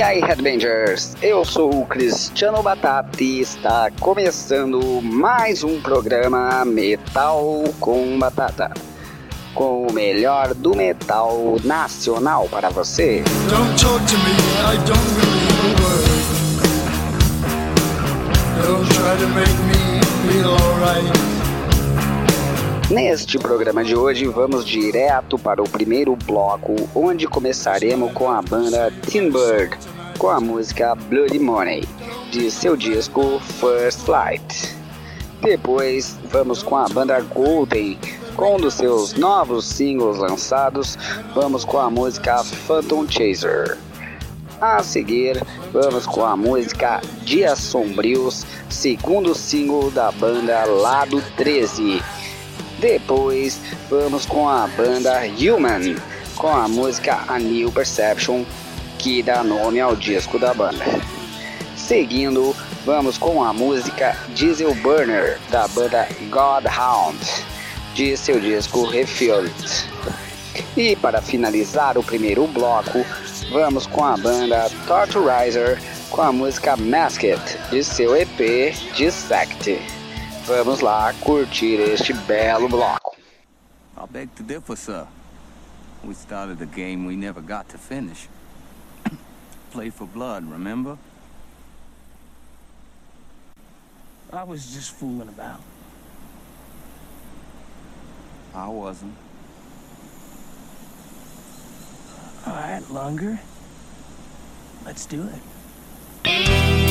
E aí, Headbangers? Eu sou o Cristiano Batata e está começando mais um programa Metal com Batata. Com o melhor do metal nacional para você. Don't talk to me, I don't believe a word. Don't try to make me feel alright. Neste programa de hoje, vamos direto para o primeiro bloco, onde começaremos com a banda Tin Bird, com a música Bloody Money, de seu disco First Flight. Depois, vamos com a banda Golden, com um dos seus novos singles lançados, vamos com a música Phantom Chaser. A seguir, vamos com a música Dias Sombrios, segundo single da banda Lado 13 depois vamos com a banda Human, com a música A New Perception, que dá nome ao disco da banda. Seguindo, vamos com a música Diesel Burner, da banda Godhound, de seu disco Refilled. E para finalizar o primeiro bloco, vamos com a banda Torturizer com a música Masked, de seu EP Dissect. Vamos lá curtir este belo bloco. I beg to differ, sir. We started a game we never got to finish. Play for blood, remember? I was just fooling about. I wasn't. All right, Lunger. Let's do it.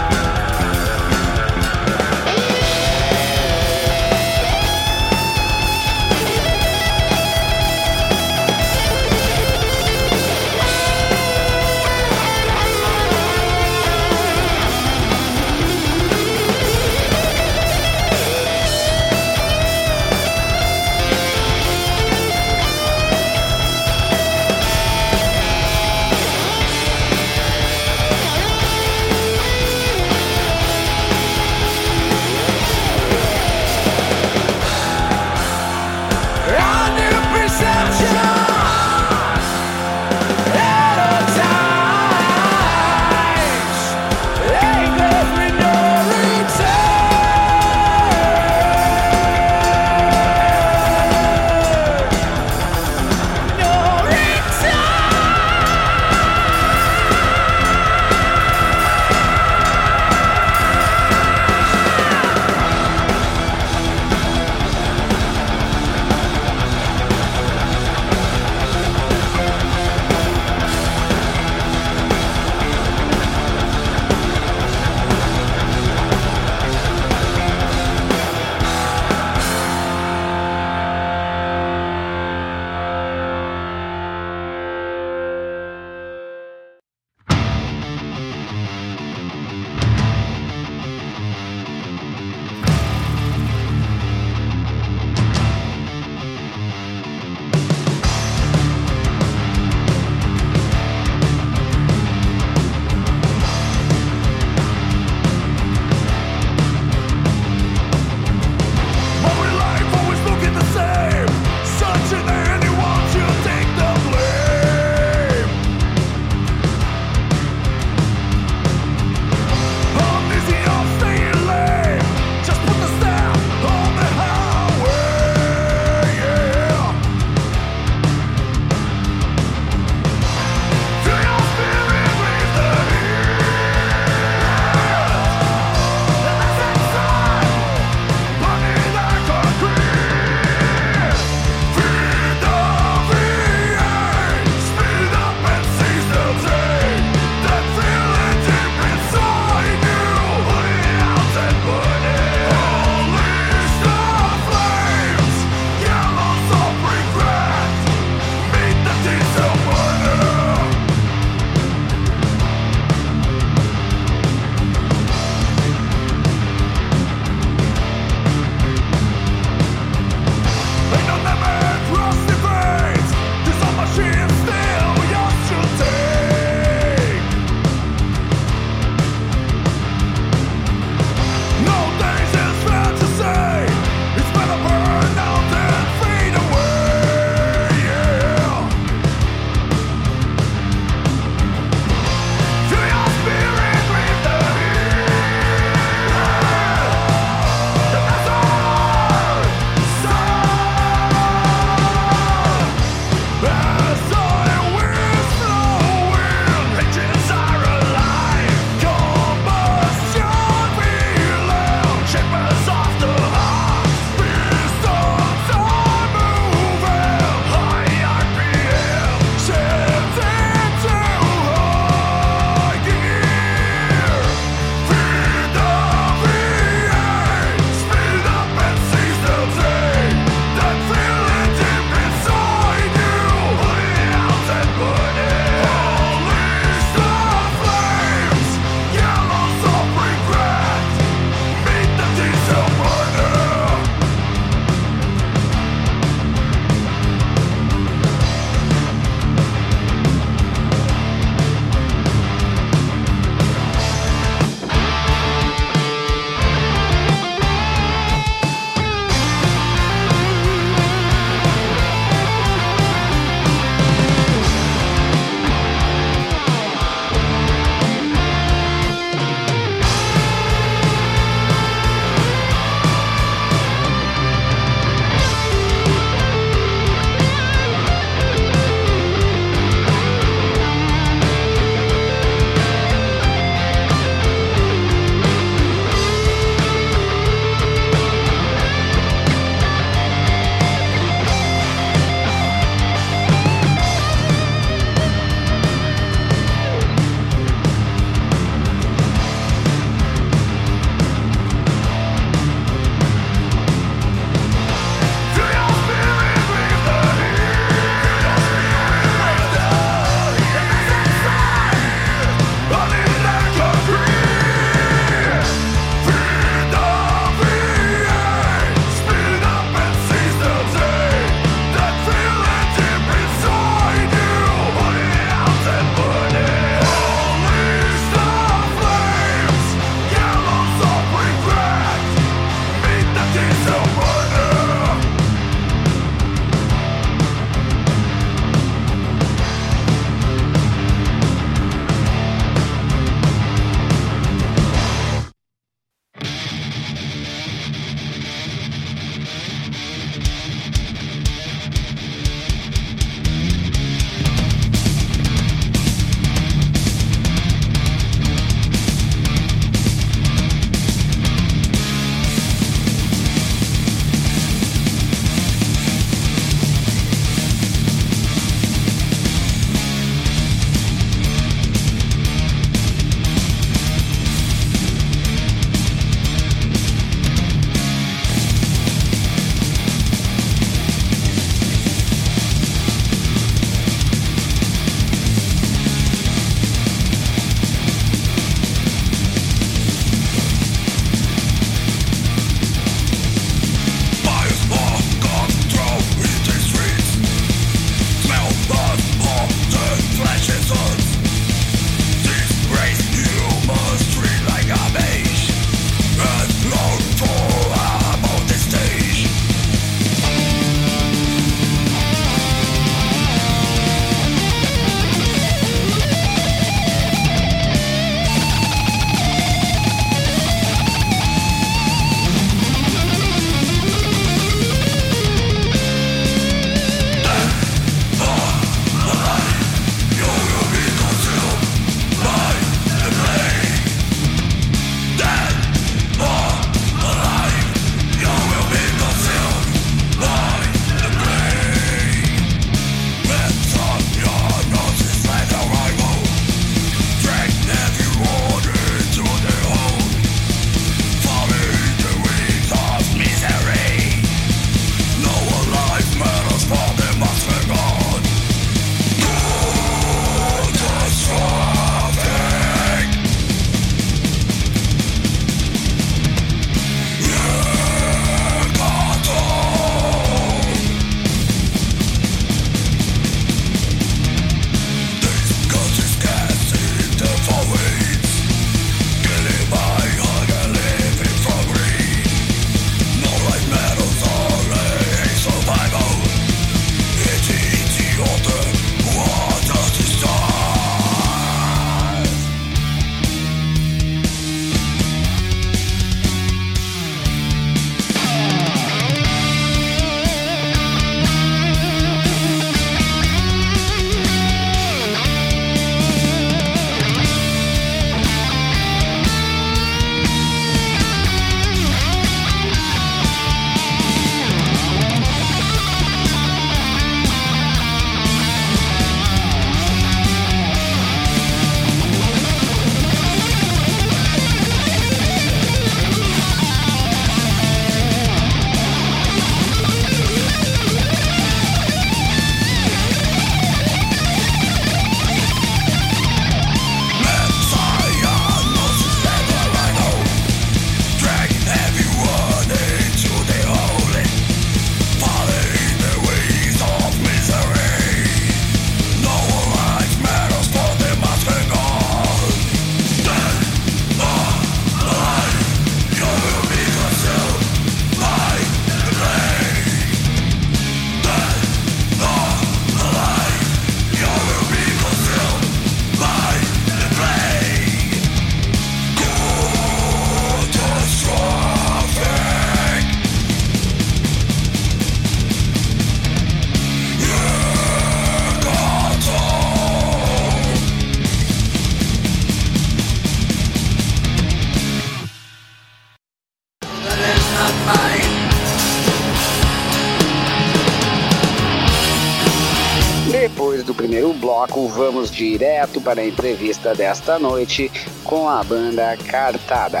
Vamos direto para a entrevista desta noite com a banda Cartada.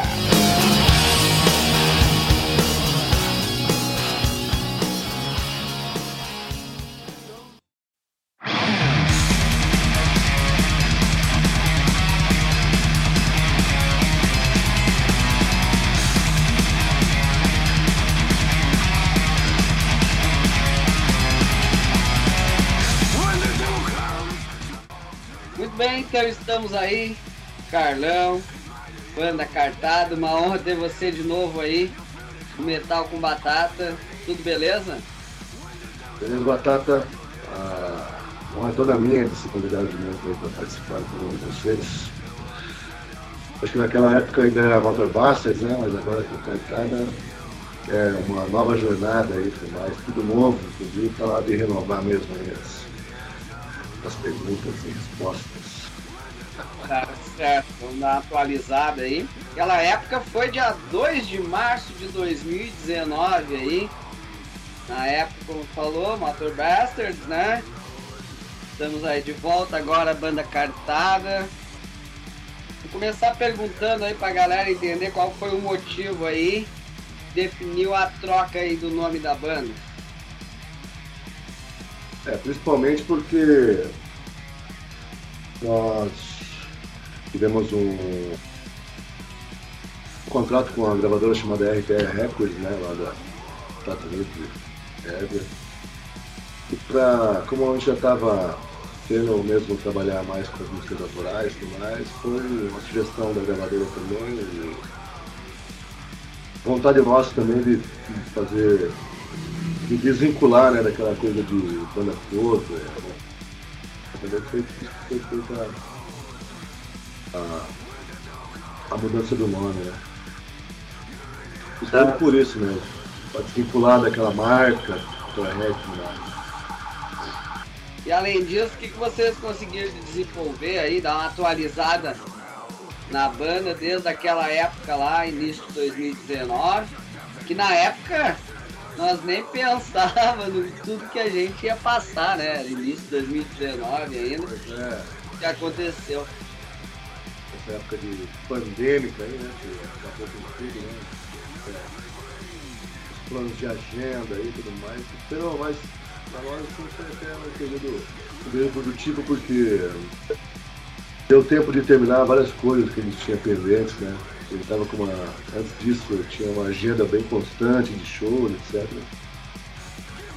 Estamos aí, Carlão, banda cartada, uma honra ter você de novo aí, Metal com Batata, tudo beleza? Beleza, Batata, a honra é toda minha de ser convidado de novo para participar com vocês. Acho que naquela época ainda era Motorbusters, né? Mas agora com Cartada é uma nova jornada aí, mais, tudo novo, inclusive falar de renovar mesmo aí as, as perguntas e respostas. Tá certo, vamos dar uma atualizada aí. Aquela época foi dia 2 de março de 2019 aí. Na época, como falou, Motor Bastards, né? Estamos aí de volta agora, banda cartada. Vou começar perguntando aí pra galera entender qual foi o motivo aí definiu a troca aí do nome da banda. É, principalmente porque nós tivemos um, um contrato com uma gravadora chamada RTR Records, né, lá da Estados Unidos. E pra, como a gente já estava querendo mesmo trabalhar mais com as músicas autorais e tudo mais, foi uma sugestão da gravadora também. E vontade nossa também de fazer, de desvincular né, daquela coisa de banda toda. Né? Também foi, foi feita a, a mudança do nome, né? Tá. por isso mesmo. Pode desvincular daquela marca correta, né? E além disso, o que, que vocês conseguiram desenvolver aí, dar uma atualizada na banda desde aquela época lá, início de 2019, que na época nós nem pensávamos em tudo que a gente ia passar, né? Início de 2019 ainda. É. O que aconteceu essa época de pandêmica aí, né? Que acabou com tudo, né? É, os planos de agenda e tudo mais. Então, mas na hora assim, foi até um período, um produtivo porque deu tempo de terminar várias coisas que a gente tinha pendentes, né? Ele tava com uma. Antes disso eu tinha uma agenda bem constante de shows, etc.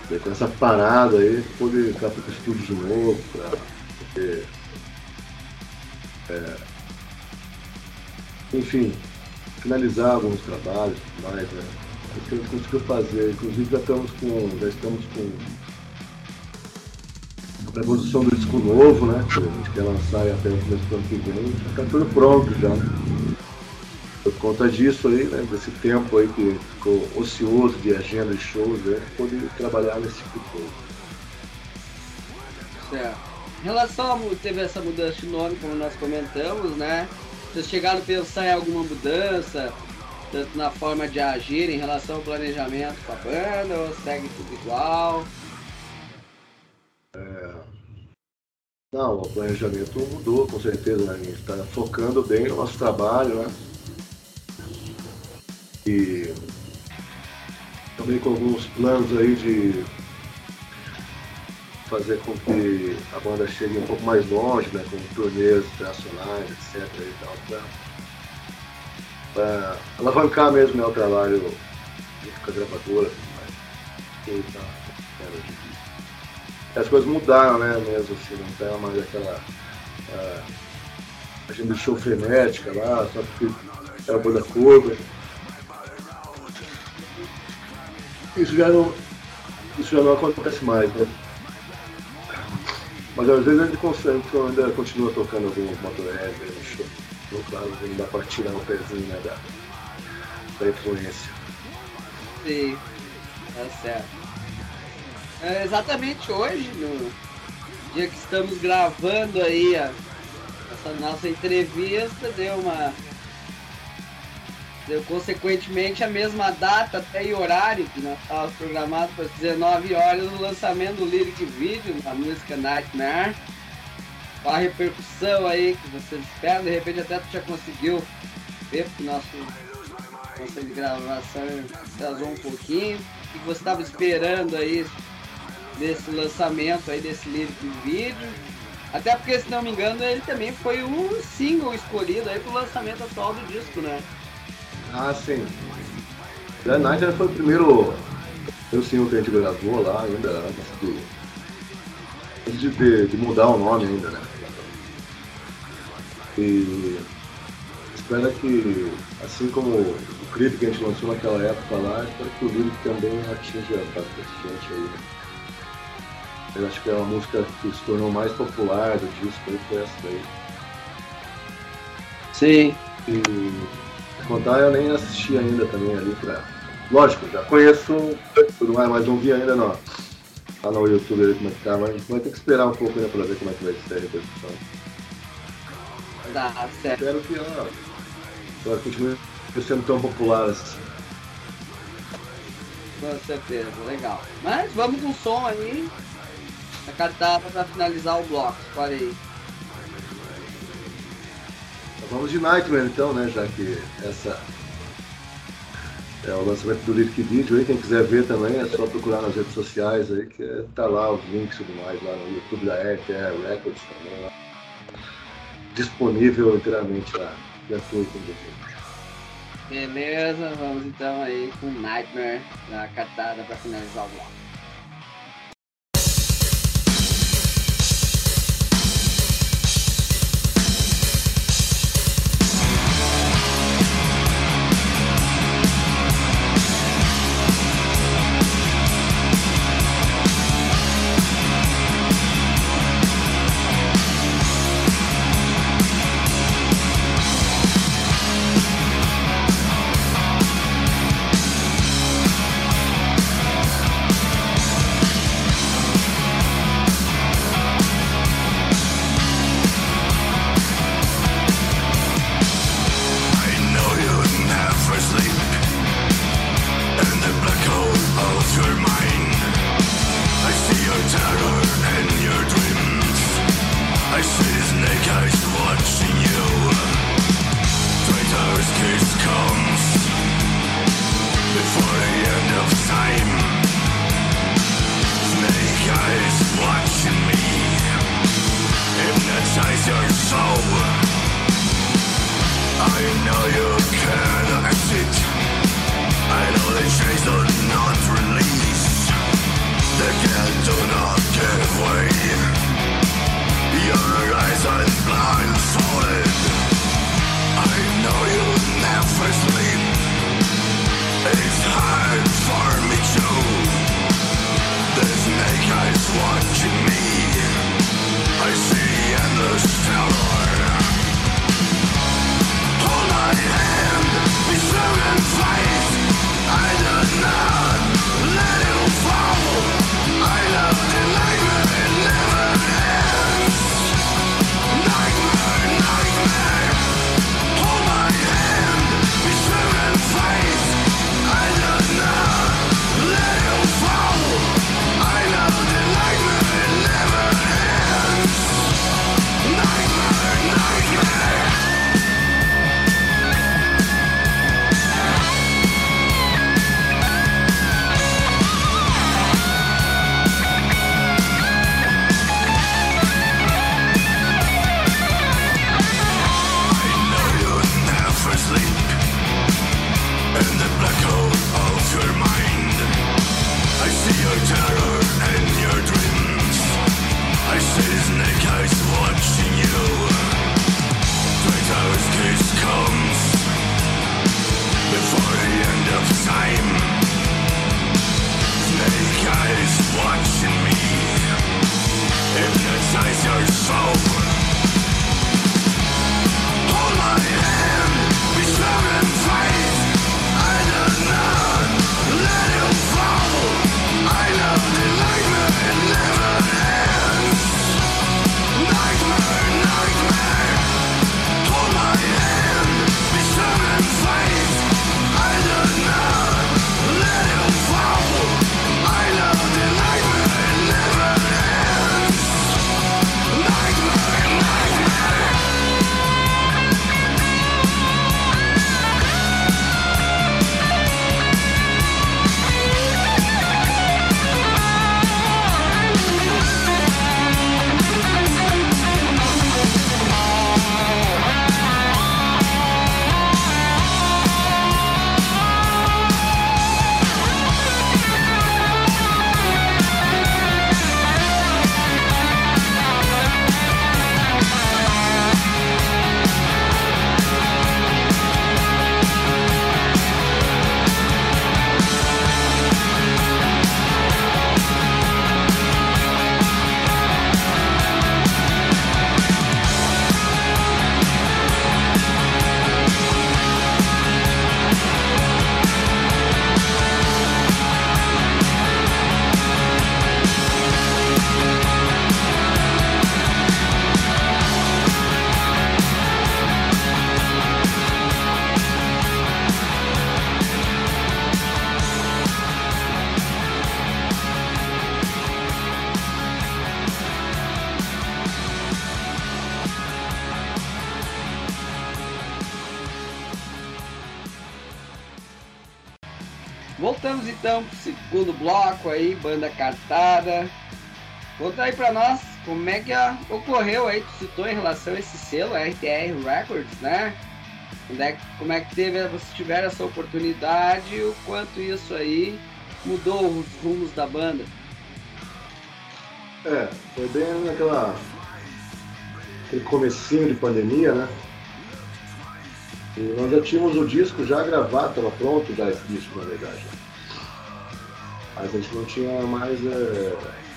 E com essa parada aí, poder entrar para o estúdio de novo, para poder é, enfim, finalizar alguns trabalhos e mais, né? O que a gente conseguiu fazer. Inclusive já estamos com. Já estamos com a produção do disco novo, né? Que a gente quer lançar até o começo do ano que vem. Já está tudo pronto já. Por conta disso aí, né? Desse tempo aí que ficou ocioso de agenda de shows, né? Poder trabalhar nesse tipo de coisa. Certo. Em relação a teve essa mudança de nome, como nós comentamos, né? Vocês chegaram a pensar em alguma mudança, tanto na forma de agir em relação ao planejamento com a banda, ou segue tudo igual? É... Não, o planejamento mudou, com certeza. Né? A gente está focando bem no nosso trabalho, né? E também com alguns planos aí de fazer com que a banda chegue um pouco mais longe, né, com turnês internacionais, etc. E tal, para alavancar mesmo né, o trabalho com a gravadora. Tal, As coisas mudaram, né, mesmo assim, não tem mais aquela uh, agenda de show frenética lá, só porque era banda curva. Isso já não, isso já não acontece mais, né? Mas às vezes a gente ainda continua tocando alguns motorhead no claro, não dá pra tirar um pezinho né, da, da influência. Sim, tá certo. É exatamente hoje, no dia que estamos gravando aí a, essa nossa entrevista, deu uma consequentemente a mesma data até e horário que nós estávamos programados para as 19 horas o lançamento do lyric video da música Nightmare qual a repercussão aí que vocês esperam? De repente até tu já conseguiu ver, porque nosso nossa gravação atrasou um pouquinho. O que você estava esperando aí desse lançamento aí desse lyric vídeo? Até porque, se não me engano, ele também foi o single escolhido aí pro lançamento atual do disco, né? Ah, sim. The Night foi o primeiro, o single que a gente gravou lá ainda, antes de, antes de, de mudar o nome ainda, né? E espero que, assim como o clipe que a gente lançou naquela época lá, espero que o lyric também atinja bastante gente aí. Eu acho que é uma música que se tornou mais popular do disco aí foi essa daí. Sim. E contar eu nem assisti ainda também ali pra. Lógico, já conheço tudo mais, mas não vi ainda não. Lá no YouTube ali como é que tá, mas vai ter que esperar um pouco ainda pra ver como é que vai ser a repercussão. Tá, certo. Espero que ela, continue sendo tão popular assim. Com certeza, legal. Mas vamos com o som aí. A catapa pra finalizar o bloco, aí. Vamos de Nightmare então, né? Já que essa é o lançamento do Lyric Video aí, quem quiser ver também é só procurar nas redes sociais aí, que tá lá os links e tudo mais, lá no YouTube da RTR Records também, lá. disponível inteiramente lá, gratuito, inclusive. Beleza, vamos então aí com Nightmare na cartada para finalizar o bloco. Aí pra nós como é que a- ocorreu aí, tu citou em relação a esse selo, RTR Records, né? Onde é que- como é que teve, vocês tiveram essa oportunidade o quanto isso aí mudou os rumos da banda? É, foi bem naquela. aquele comecinho de pandemia, né? E nós já tínhamos o disco já gravado, estava pronto já esse disco, na verdade. Mas a gente não tinha mais. É...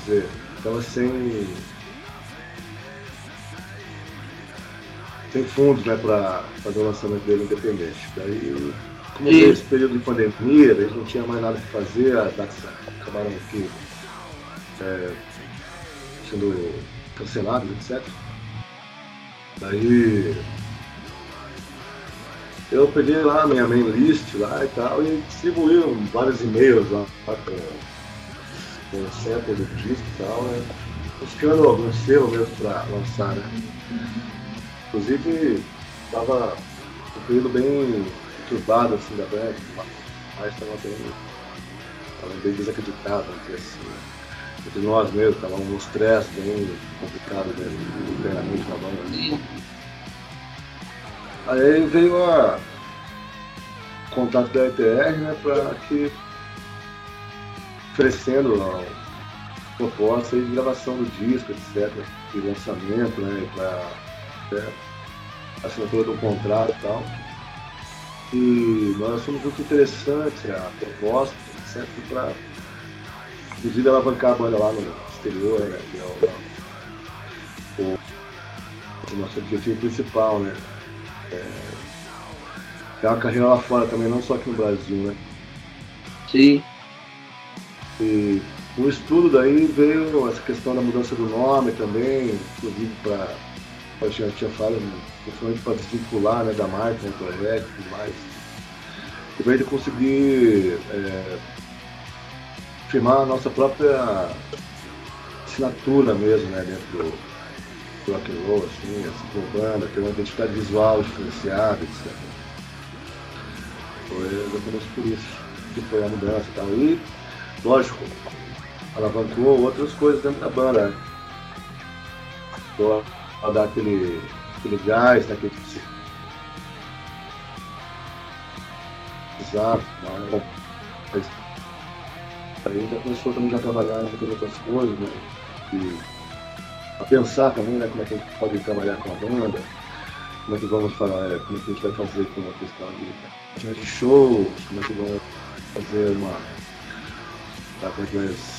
Dizer, estava sem. sem fundos, né, para fazer o lançamento dele independente. Daí, como veio esse período de pandemia, a gente não tinha mais nada para fazer, as datas acabaram aqui é, sendo canceladas, etc. Daí eu peguei lá a minha main list lá e tal e distribuí vários e-mails lá com, com o sample do disco e tal, né? Buscando algum selo mesmo pra lançar, né? Inclusive tava um período bem conturbado assim da banda, mas tava bem, tava bem desacreditado, dizer assim. né? Entre nós mesmo, tava um estresse bem complicado mesmo, internamente na banda. Aí veio a o contato da ETR, né, para que oferecendo a proposta de gravação do disco, etc, de lançamento, né, para assinatura do contrato e tal. E nós achamos muito interessante a proposta, etc, para inclusive alavancar a banda lá no exterior, né, que é o, o, nosso objetivo principal, né. Ter uma carreira lá fora também, não só aqui no Brasil, né? Sim. E o estudo daí veio essa questão da mudança do nome também, inclusive para, eu já tinha falado, né, principalmente para desvincular né, da marca, né, projeto e tudo mais. Veio de conseguir é, firmar a nossa própria assinatura mesmo, né, dentro do, do rock and roll, assim, assim como banda, ter uma identidade visual diferenciada, etc. Foi exatamente por isso que foi a mudança e tal. E, lógico, alavancou outras coisas dentro da banda. né? A dar aquele, aquele gás, né, aquele Exato, mas aí já começou também a trabalhar muitas outras coisas, né? E a pensar também, né, como é que a gente pode trabalhar com a banda, como é que vamos falar, é, como é que a gente vai fazer com a questão de, de shows, como é que vamos fazer uma. Tá,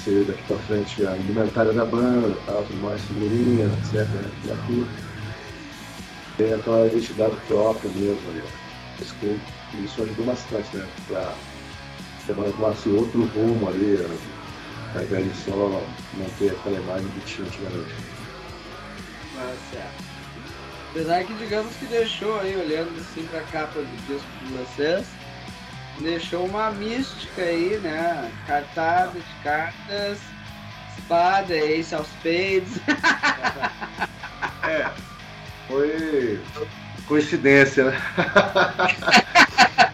ser daqui pra frente a indumentária da banda, tal, mais, figurinha, etc. Né, pra tudo. Tem aquela identidade própria mesmo ali, ó. Isso, ajudou bastante, né? Pra levar tomasse outro rumo ali, né, invés de só manter aquela imagem que tinha antigamente. Certo. Apesar que digamos que deixou aí, olhando assim pra capa do disco de vocês, deixou uma mística aí, né? Cartada de cartas, espada, ace aos spades. É, foi coincidência, né?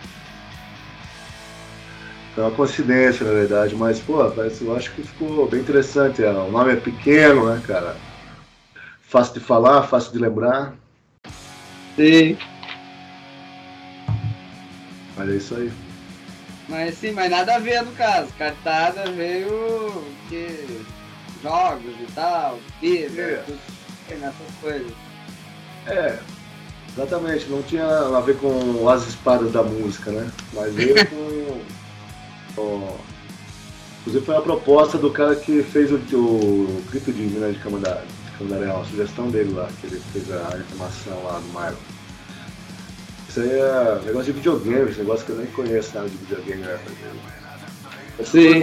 Foi uma coincidência, na verdade, mas, pô, parece, eu acho que ficou bem interessante. é, O nome é pequeno, né, cara? Fácil de falar, fácil de lembrar, Sim. mas é isso aí. Mas sim, mas nada a ver no caso. Cartada veio que jogos e tal, vida, É. tudo nessas coisas. É, exatamente, não tinha a ver com as espadas da música, né? Mas veio com. com- Inclusive foi a proposta do cara que fez o, o grito de Minas de Camandaré, de Camandaré, uma sugestão dele lá, que ele fez a animação lá do Marvel. Isso aí é negócio de videogame, esse negócio que eu nem conheço nada de videogame, né? Sim.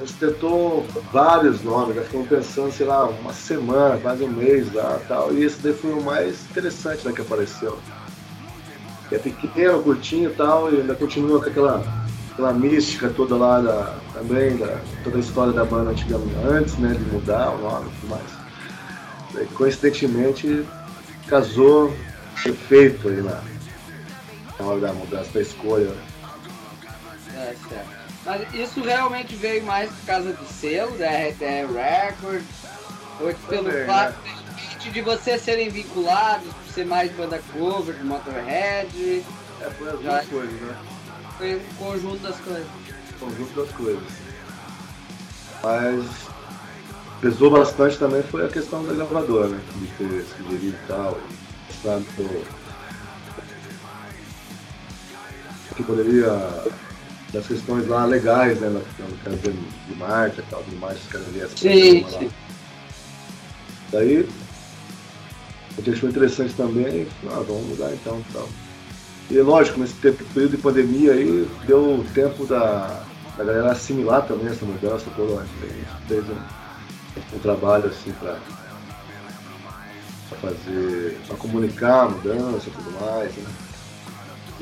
gente tentou vários nomes, nós ficamos pensando, sei lá, uma semana, quase um mês lá tal, e esse daí foi o mais interessante né, que apareceu. É pequeno, curtinho e tal, e ainda continua com aquela, aquela mística toda lá da, também, da, toda a história da banda antigamente, antes né, de mudar o nome e tudo mais. Daí, coincidentemente, casou perfeito aí na, na hora da mudança, da escolha. né? É, certo. Mas isso realmente veio mais por causa do selo, da RTR Records, ou pelo Também, fato de, de vocês serem vinculados, por ser mais banda cover, de Motorhead, É, foi as duas coisas, né? foi um conjunto das coisas. conjunto das coisas. Mas pesou bastante também foi a questão da gravadora, né? De ter sugerido e tal. Sabe, que poderia. Das questões lá legais, né? No caso de de marca e tal, caras ali, essa Sim, sim. Daí, a gente achou interessante também, falou, ah, vamos mudar então e tal. E lógico, nesse tempo, período de pandemia aí, deu tempo da, da galera assimilar também essa mudança toda, né? a gente fez um, um trabalho assim pra, pra fazer, pra comunicar a mudança e tudo mais, né?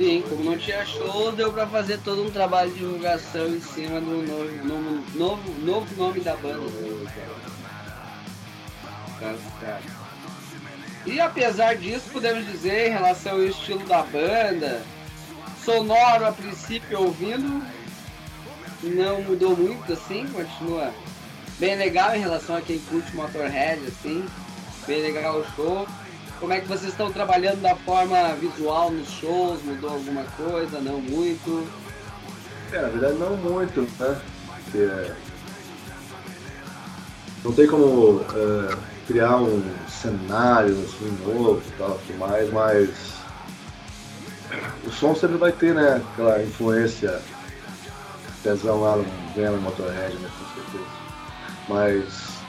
Sim, como não tinha show, deu pra fazer todo um trabalho de divulgação em cima do novo, novo, novo, novo nome da banda. E apesar disso, podemos dizer em relação ao estilo da banda, sonoro a princípio ouvindo, não mudou muito assim, continua bem legal em relação a quem curte Motorhead, assim, bem legal o show. Como é que vocês estão trabalhando da forma visual nos shows? Mudou alguma coisa? Não muito? É, na verdade não muito, né? Porque não tem como é, criar um cenário assim, novo e tal, tudo mais, mas o som sempre vai ter, né? Aquela influência pesão lá no Venom Motorhead, né? Com certeza. Mas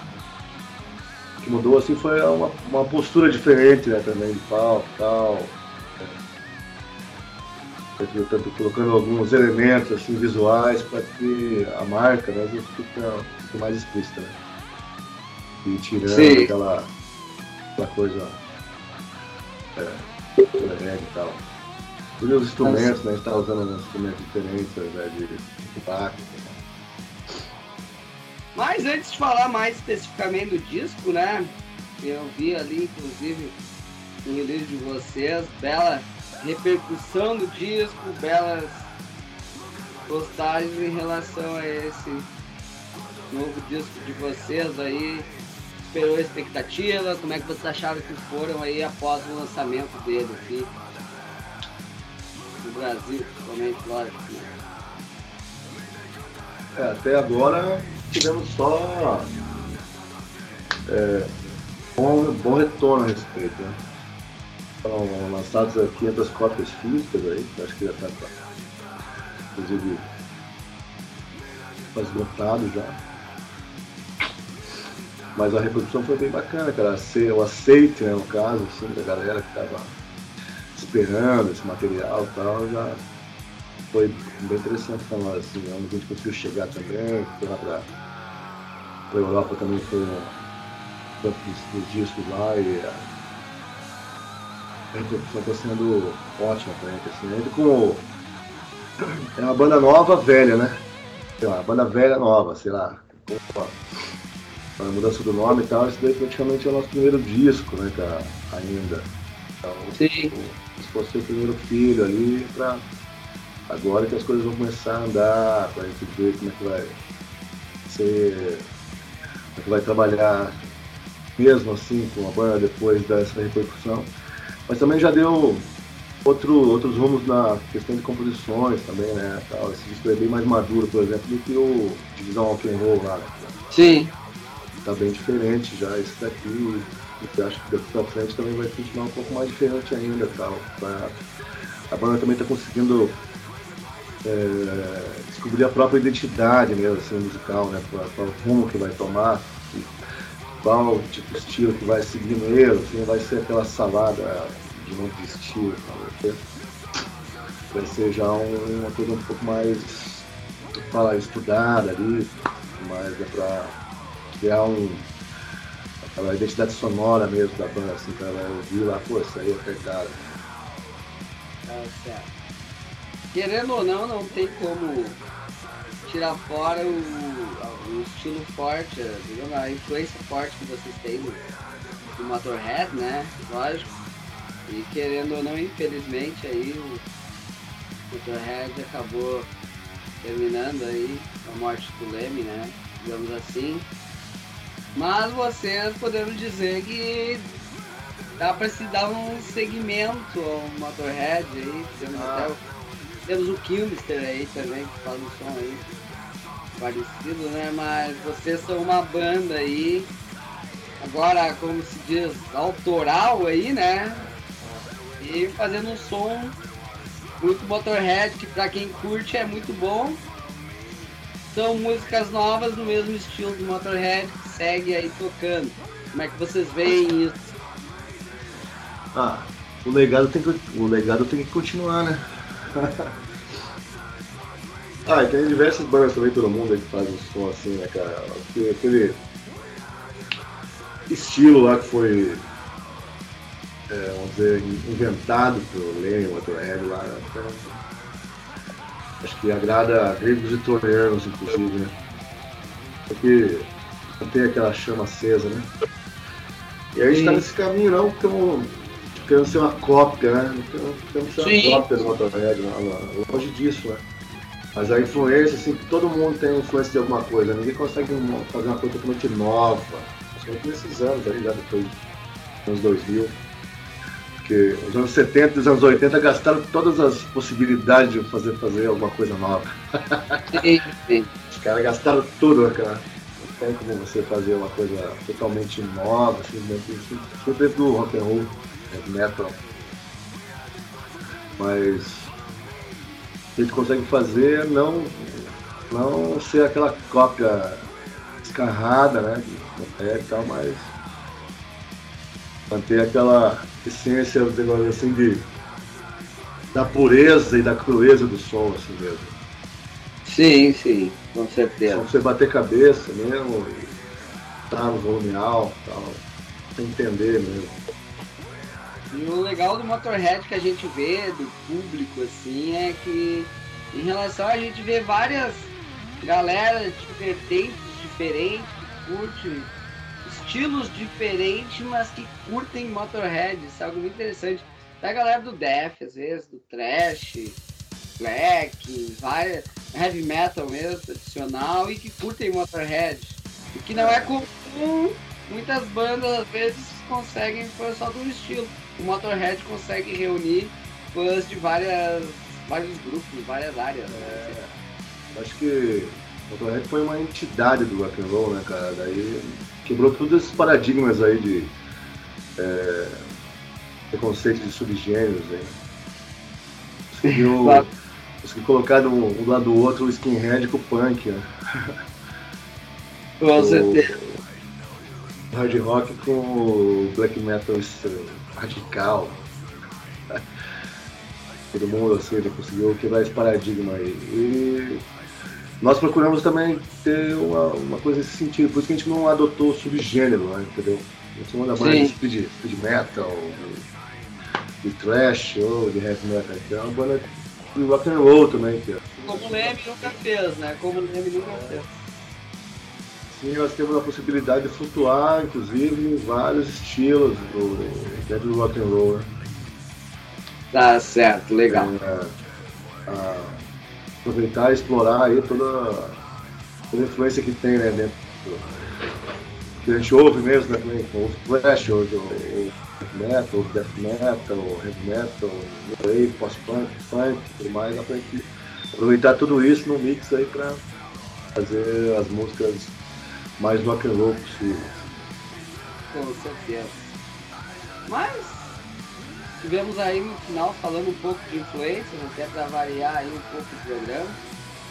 que mudou assim foi uma, uma postura diferente, né? Também de palco e tal. Eu tanto colocando alguns elementos assim, visuais para que a marca né, fica, fica mais explícita. Né? E tirando Sim. aquela, aquela coisa é, e tal. E os instrumentos, né? A gente tá usando instrumentos diferentes invés de de baixo. Mas antes de falar mais especificamente do disco, né? Eu vi ali, inclusive, no release de vocês, bela repercussão do disco, belas postagens em relação a esse novo disco de vocês aí. Esperou a expectativa? Como é que vocês acharam que foram aí após o lançamento dele aqui? No Brasil, principalmente, lógico. Né? É, até agora tivemos só é, bom, bom retorno a respeito. Né? Foram lançadas aqui 500 cópias físicas aí, acho que já está inclusive esgotado já. Mas a reprodução foi bem bacana, cara. O aceite, né, no caso, assim, da galera que estava esperando esse material e tal, já foi bem interessante para nós, assim, onde a gente conseguiu chegar também, foi lá para a Europa também foi um dos, dos discos lá e a, a repercussão está sendo ótima pra gente, assim, ainda com é uma banda nova, velha, né? Sei lá, banda velha nova, sei lá. Com a, mudança do nome e tal, esse daí praticamente é o nosso primeiro disco, né, cara, ainda. Então, Sim. se fosse o primeiro filho ali, pra agora que as coisas vão começar a andar, pra gente ver como é que vai ser, é que vai trabalhar mesmo assim com a banda depois dessa repercussão. Mas também já deu outro, outros rumos na questão de composições também, né? Tal. Esse disco é bem mais maduro, por exemplo, do que o Divisão Rock and Roll lá. Né? Sim. Tá bem diferente já esse daqui. Eu acho que daqui pra frente também vai continuar um pouco mais diferente ainda. Tal. A banda também tá conseguindo é, descobrir a própria identidade mesmo, assim, musical, né? Qual, qual rumo que vai tomar, qual tipo de estilo que vai seguir mesmo, assim, vai ser aquela salada de monte de estilo, vai ser já um- uma coisa um pouco mais fala, estudada ali, mas é pra criar um identidade sonora mesmo da banda, assim, pra ela ouvir lá, pô, isso aí é. Tá certo. Querendo ou não, não tem como tirar fora o, o estilo forte, a- digamos, a influência forte que vocês têm no, no Motorhead, né? Lógico. E querendo ou não, infelizmente, aí o, Motorhead acabou terminando aí a morte do Leme, né? Digamos assim. Mas vocês podemos dizer que dá para se dar um segmento ao Motorhead aí. Temos, Ah. até o, temos o Kilmister aí também, que faz um som aí parecido, né? Mas vocês são uma banda aí, agora como se diz, autoral aí, né? E fazendo um som muito Motorhead, que pra quem curte é muito bom. São músicas novas no mesmo estilo do Motorhead, que segue aí tocando. Como é que vocês veem isso? Ah, o legado tem que, o legado tem que continuar, né? ah, e tem diversas bandas também pelo mundo que fazem um som assim, né, cara? Aquele- estilo lá que foi, é, vamos dizer, inventado pelo Lenny Motorhead lá, né? Então, acho que agrada gregos e troianos, inclusive, né? Porque não tem aquela chama acesa, né? E a gente tá nesse caminho não, estamos querendo ser uma cópia, né? Ser Sim. uma cópia do Motorhead, longe disso, né? Mas a influência, assim, todo mundo tem influência de alguma coisa, ninguém consegue fazer uma coisa totalmente nova, principalmente nesses anos aí, já depois dos anos 2000. Porque os anos 70 e os anos 80 gastaram todas as possibilidades de fazer, fazer alguma coisa nova. Sim, sim. Os caras gastaram tudo, né, cara? Não tem como você fazer uma coisa totalmente nova, assim, dentro do rock and roll, heavy metal. Mas a gente consegue fazer não, não ser aquela cópia escarrada, né? É e tal, mas manter aquela essência, digamos assim, de, da pureza e da crueza do som, assim mesmo. Sim, sim, com Só certeza. você bater cabeça mesmo e estar no volume alto e tal. Entender mesmo. E o legal do Motorhead que a gente vê do público assim é que em relação a gente vê várias galera de vertentes diferentes que curtem estilos diferentes, mas que curtem Motorhead, isso é algo muito interessante. Da galera do Death, às vezes, do Trash, Black, várias, heavy metal mesmo, tradicional, e que curtem Motorhead. O que não é comum, muitas bandas às vezes conseguem fãs só de um estilo. O Motorhead consegue reunir fãs de várias, vários grupos, várias áreas. Né? Acho que o Motorhead foi uma entidade do rock and roll, né, cara? Daí quebrou todos esses paradigmas aí de é, preconceito de subgêneros aí. Conseguiu, conseguiu colocar um, um lado do outro o skinhead com o punk, né? Com certeza. Hard rock com o black metal radical. Todo mundo assim, ele conseguiu quebrar esse paradigma aí. E nós procuramos também ter uma, uma coisa nesse sentido, por isso que a gente não adotou o subgênero, né, entendeu? A gente não anda mais speed, speed metal, de, thrash ou de heavy metal, então é uma banda de rock and roll também, que é Como o Leme nunca fez, né? Como o Leme nunca fez. Sim, nós temos a possibilidade de flutuar, inclusive, em vários estilos do, dentro do rock and roll. Né? Tá certo, legal. É, a- aproveitar e explorar aí toda, toda a influência que tem né, dentro do, que a gente ouve mesmo, né? Ouve thrash, ouve, ouve metal, ouve death metal, heavy metal, wave, post-punk, funk e tudo mais, dá pra gente aproveitar tudo isso no mix aí pra fazer as músicas mais rock and roll possível. Com certeza. Mas tivemos aí no final falando um pouco de influências, até para variar aí um pouco o programa.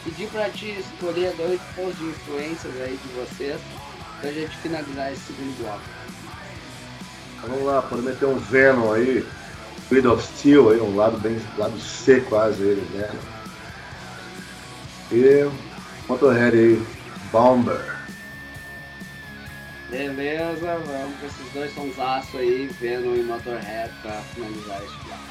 Pedi para ti escolher dois pontos de influências aí de vocês pra gente finalizar esse segundo bloco. Então, Vamos lá, pode meter um Venom aí, Creed of Steel aí, um lado bem, lado C quase ele, né? E Motorhead aí, Bomber. Beleza, vamos com esses dois sonsaços aí, Venom e Motorhead pra finalizar este bloco.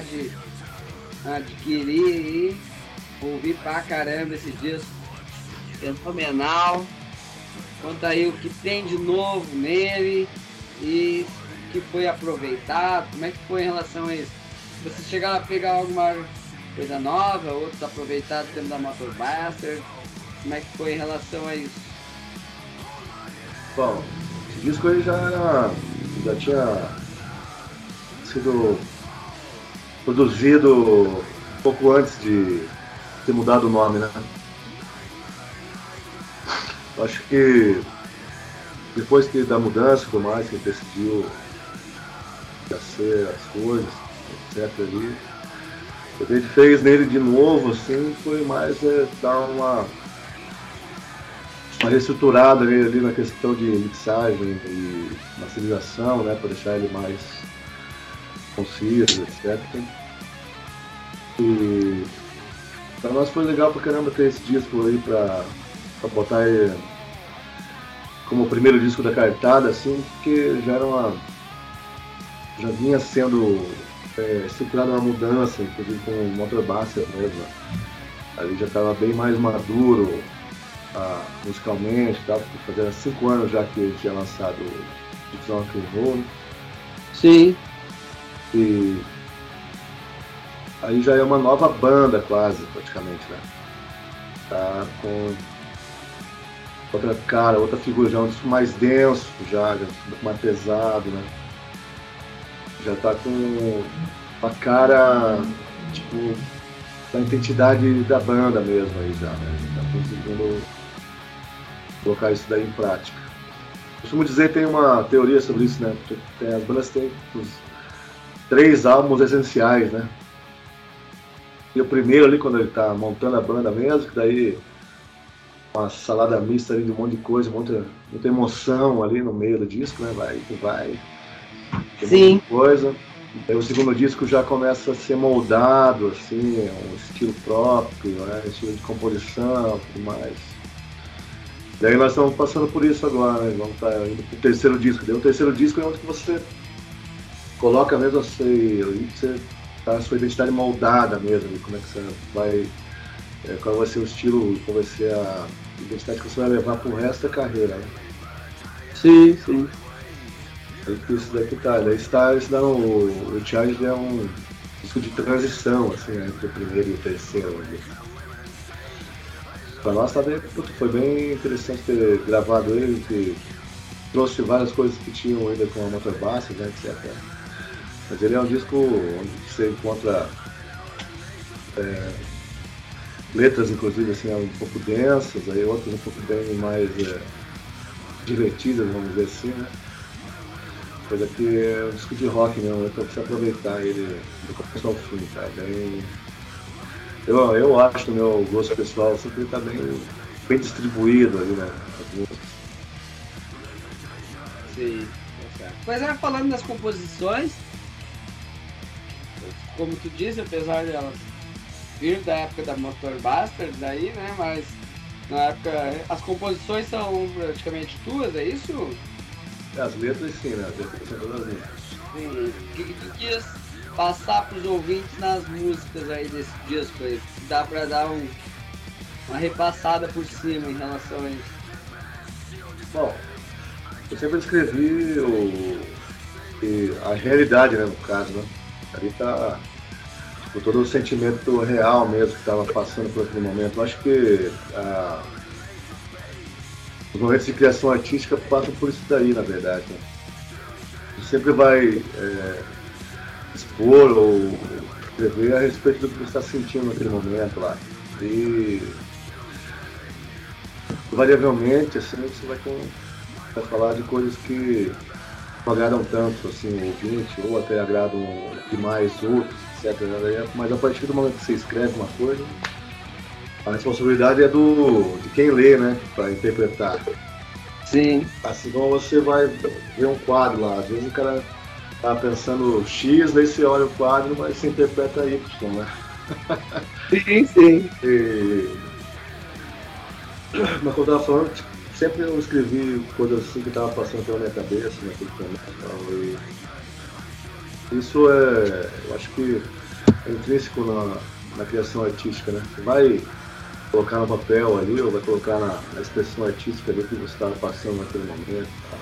De adquirir aí. Ouvi pra caramba esse disco. Fenomenal. Conta aí o que tem de novo nele e o que foi aproveitado, como é que foi em relação a isso? Vocês chegaram a pegar alguma coisa nova, outros aproveitados tempo da Motorbuster? Como é que foi em relação a isso? Bom, esse disco aí já já tinha sido produzido um pouco antes de ter mudado o nome, né? Acho que depois que da mudança e tudo mais, que ele decidiu ser as coisas, etc. ali, o que ele fez nele de novo, assim, foi mais é, dar uma, uma reestruturada ali na questão de mixagem e masterização, né, para deixar ele mais conciso, etc. E para nós foi legal pra caramba ter esse disco aí pra, pra botar ele como o primeiro disco da cartada, assim, porque já era uma. já vinha sendo é, estruturada uma mudança, inclusive com o Motorbuster mesmo. Ali já estava bem mais maduro ah, musicalmente, tá? porque fazia cinco anos já que ele tinha lançado o Rock and Roll, né? Sim. E aí já é uma nova banda quase, praticamente, né? Tá com outra cara, outra figura, já um disco mais denso, já, já mais pesado, né? Já tá com uma cara, tipo, da identidade da banda mesmo aí já, né? Tá conseguindo colocar isso daí em prática. Costumo dizer, tem uma teoria sobre isso, né? Tem, as bandas têm os três álbuns essenciais, né? E o primeiro ali, quando ele tá montando a banda mesmo, que daí uma salada mista ali de um monte de coisa, muita, muita emoção ali no meio do disco, né? Vai vai. Tem Sim. coisa. Aí o segundo disco já começa a ser moldado, assim, é um estilo próprio, né? estilo de composição tudo mais. Daí nós estamos passando por isso agora, né? Vamos estar indo pro terceiro disco. Daí o terceiro disco é onde você coloca mesmo assim, você tá a sua identidade moldada mesmo, como é que você vai. é, qual vai ser o estilo, qual vai ser a identidade que você vai levar pro resto da carreira, né? Sim, sim. Que isso daqui tá. Daí está, isso dá um, o Charge é um disco de transição, assim, né, entre o primeiro e o terceiro ali. Pra nós tá bem, foi bem interessante ter gravado ele, que trouxe várias coisas que tinham ainda com a Motor Bass, né, etc. Mas ele é um disco onde você encontra é, letras, inclusive, assim, um pouco densas, aí outras um pouco bem mais é, divertidas, vamos dizer assim, né? Coisa que é um disco de rock mesmo, então precisa aproveitar ele do começo ao fim, tá? Bem... Eu, eu acho, no meu gosto pessoal, assim, que ele tá bem, bem distribuído ali, né? Sim, tá certo. Mas é, falando das composições, como tu disse, apesar de elas vir da época da Motor Buster, daí, né? Mas na época as composições são praticamente tuas, é isso? As letras sim, né? As letras são todas minhas. Sim. O que, tu quis passar pros ouvintes nas músicas aí desse disco aí? Dá pra dar um, uma repassada por cima em relação a isso. Bom, eu sempre escrevi o, a realidade, né, no caso, né? Ali tá tipo, todo o sentimento real mesmo que estava passando por aquele momento. Eu acho que ah, os momentos de criação artística passam por isso daí, na verdade. Né? Sempre vai é, expor ou escrever a respeito do que você está sentindo naquele momento lá. E variavelmente, assim, você vai, com, vai falar de coisas que não agradam tanto assim, o ouvinte, ou até agradam demais outros, etc. né? Mas a partir do momento que você escreve uma coisa, a responsabilidade é do de quem lê, né? Para interpretar. Sim. Assim como você vai ver um quadro lá, às vezes o cara tá pensando X, daí você olha o quadro, mas você interpreta Y, né? Sim, sim. E... Mas como eu tava falando, tipo, sempre eu escrevi coisas assim que tava passando pela minha cabeça naquele e tal, e Isso é, eu acho que é intrínseco na, na criação artística, né? Você vai colocar no papel ali, ou vai colocar na, na expressão artística ali que você estava passando naquele momento. tal.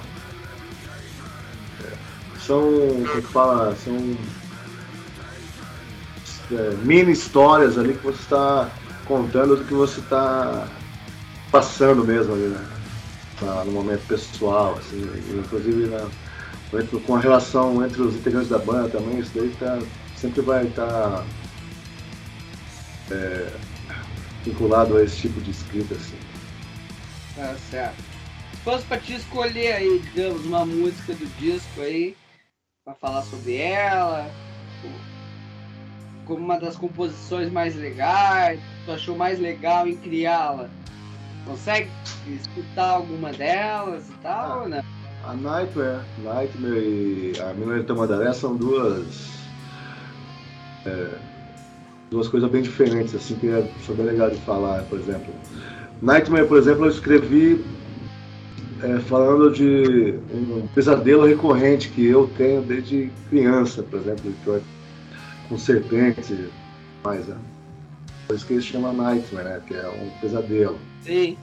É, São, como que fala, são é, mini histórias ali que você está contando do que você está passando mesmo ali, né? Na- no momento pessoal, assim, inclusive na, entre- com a relação entre os integrantes da banda também, isso daí tá, sempre vai estar é, vinculado a esse tipo de escrita, assim. Tá certo. Se fosse pra te escolher aí, digamos, uma música do disco aí, pra falar sobre ela, como uma das composições mais legais, tu achou mais legal em criá-la, consegue escutar alguma delas e tal, ou não? A Nightmare, Nightmare e a Minorita Mandaré são duas é, duas coisas bem diferentes, assim, que é, são bem legais de falar, por exemplo. Nightmare, por exemplo, eu escrevi é, falando de um pesadelo recorrente que eu tenho desde criança, por exemplo, com serpentes e mais, né? Por isso que ele chama Nightmare, né? Que é um pesadelo. Sim.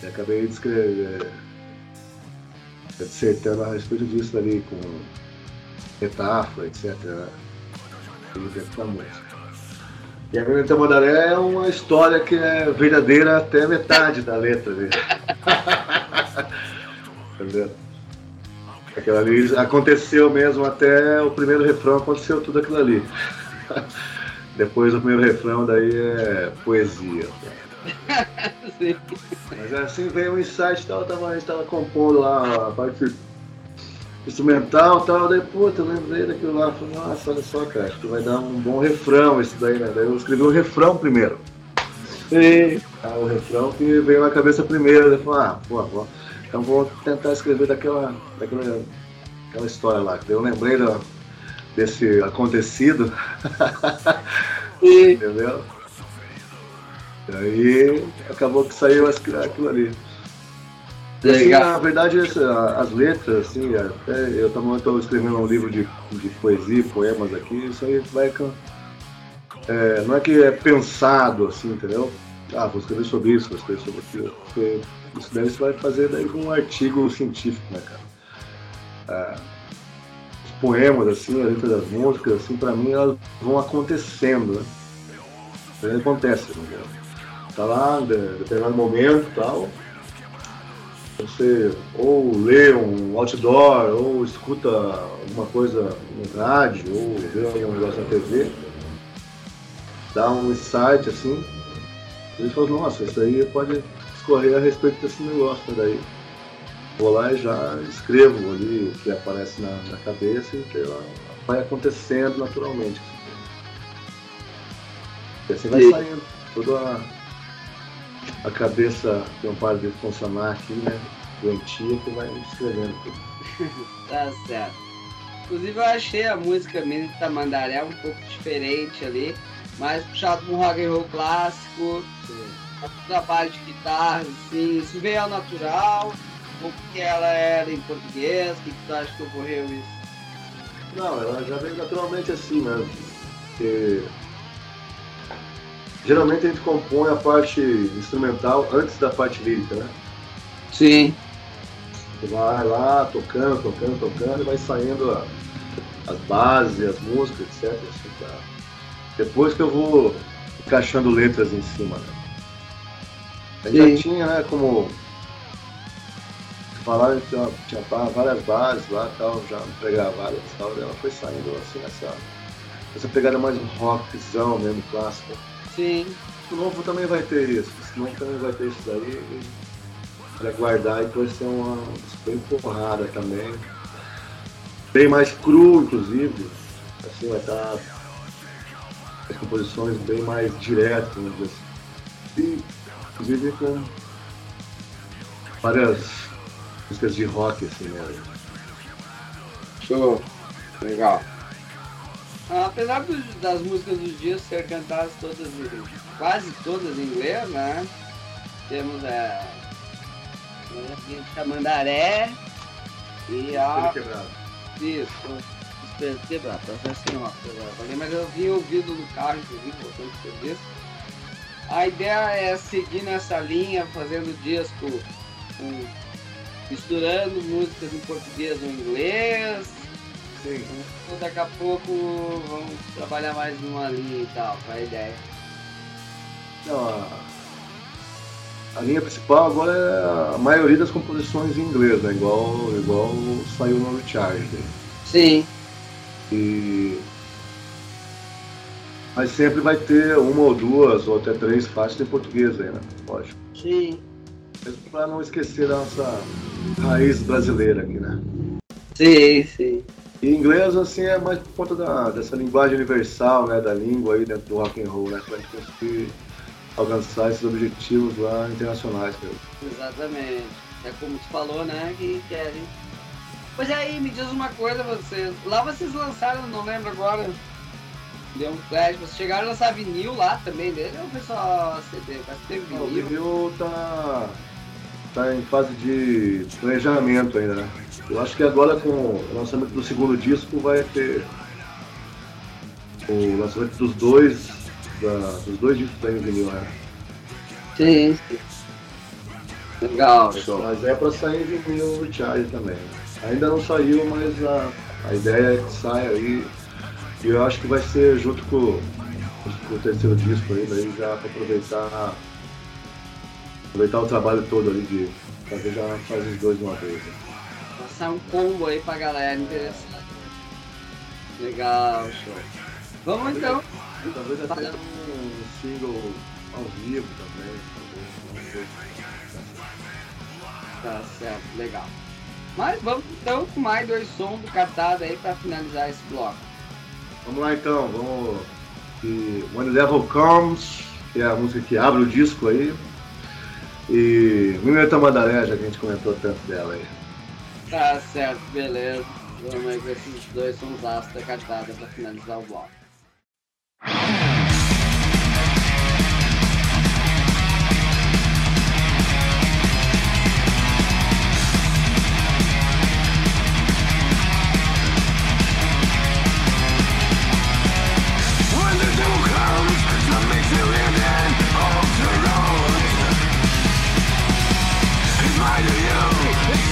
E acabei de escrever, é, dissertando a respeito disso ali, com metáfora, etc. E a Violeta Mandaré é uma história que é verdadeira até metade da letra dele. Entendeu? Aquilo ali aconteceu mesmo até o primeiro refrão, aconteceu tudo aquilo ali. Depois do primeiro refrão, daí é poesia. Mas assim veio um insight e tal, eu tava, a gente tava compondo lá a parte instrumental e tal, daí, puta, eu lembrei daquilo lá, falei, nossa, olha só, cara, acho que vai dar um bom refrão isso daí, né? Daí eu escrevi o refrão primeiro. Sim. Ah, o refrão que veio na cabeça primeiro, eu falei, ah, pô, pô, então vou tentar escrever daquela, daquela aquela história lá, que daí eu lembrei da- desse acontecido, Sim. entendeu? E aí acabou que saiu aquilo ali. E, assim, na verdade, as letras, assim, até eu também estou escrevendo um livro de, de poesia, poemas aqui, isso aí vai. é, não é que é pensado, assim, entendeu? Ah, vou escrever sobre isso, vou escrever sobre aquilo. Porque isso daí você vai fazer daí com um artigo científico, né, cara? Ah, os poemas, assim, as letras das músicas, assim, pra mim, elas vão acontecendo, né? Elas acontecem, né? Tá lá, em de- determinado momento e tal. Você ou lê um outdoor, ou escuta alguma coisa no rádio, ou vê algum negócio na TV, dá um insight assim, e ele fala, nossa, isso aí pode escorrer a respeito desse negócio, daí vou lá e já escrevo ali o que aparece na, na cabeça e lá vai acontecendo naturalmente. E assim vai Sim. saindo toda a, a cabeça que não para de funcionar aqui, né? Doentia que vai escrevendo tudo. Tá certo. Inclusive eu achei a música de Tamandaré um pouco diferente ali, mais puxado para um rock and roll clássico, trabalho de guitarra, assim, isso veio ao natural, ou porque ela era em português, o que, tu acha que ocorreu isso? Não, ela já veio naturalmente assim mesmo. Porque geralmente a gente compõe a parte instrumental antes da parte lírica, né? Sim. Você vai lá tocando, tocando, tocando e vai saindo a- as bases, as músicas, etc. assim, tá? Depois que eu vou encaixando letras em cima. Né? A gente já tinha, né, como falaram que tinha, tinha várias bases lá tal, já pré-gravadas e tal, e ela foi saindo assim essa, essa pegada mais rockzão mesmo, clássico. Sim. O novo também vai ter isso, esse novo também vai ter isso daí. Pra guardar e vai ser uma bem porrada também. Bem mais cru, inclusive. Assim vai estar as composições bem mais diretas, vamos dizer assim. E inclusive com várias músicas de rock assim, né? Show. Legal. Apesar dos- das músicas dos dias ser cantadas todas, quase todas em inglês, né? Temos a. a Tamandaré e a. Quebrado. Isso, espero quebrar, pra assim. Falei, Mas eu vi ouvido no carro, inclusive, voltando pro serviço. A ideia é seguir nessa linha, fazendo disco com, misturando músicas em português ou inglês. Sim. Então, daqui a pouco vamos trabalhar mais numa linha e tal, qual é a ideia? Não, a, a linha principal agora é a maioria das composições em inglês, né? Igual, igual saiu no Recharge. né? Sim, E... Mas sempre vai ter uma ou duas ou até três faixas em português aí, né? Lógico. sim, Mesmo pra não esquecer da nossa raiz brasileira aqui, né? sim, sim. E inglês, assim, é mais por conta da, dessa linguagem universal, né? Da língua aí dentro do rock and roll, né? Pra gente conseguir alcançar esses objetivos lá internacionais mesmo. Exatamente. É como tu falou, né? Que querem. Pois aí, me diz uma coisa, vocês. Lá vocês lançaram, não lembro agora. Deu um flash, vocês chegaram a lançar vinil lá também dele ou foi só CD? Mas teve O vinil. vinil tá, tá em fase de planejamento ainda, né? Eu acho que agora com o lançamento do segundo disco vai ter o lançamento dos dois, da- dos dois discos da vinil, né? Sim. Legal, show. Mas é pra sair em vinil Charlie também. Ainda não saiu, mas a, a ideia é que saia aí. E eu acho que vai ser junto com, com o terceiro disco aí, daí já pra aproveitar, aproveitar o trabalho todo ali de fazer já fazer os dois de uma vez. né? Passar um combo aí pra galera interessada. Legal, show. Vamos então. E talvez até um single ao vivo também. talvez. Tá certo, legal. Mas vamos então com mais dois sons do Catada aí pra finalizar esse bloco. Vamos lá então, vamos. E When the Devil Comes, que é a música que abre o disco aí. E Mineta Mandaré, já que a gente comentou tanto dela aí. Tá certo, beleza. Vamos aí com esses dois sons da Catada pra finalizar o bloco. Devil comes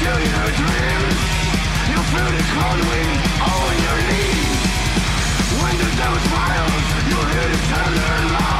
Do you dream? You feel the cold wind on your knees When the devil smiles, You hear the thunder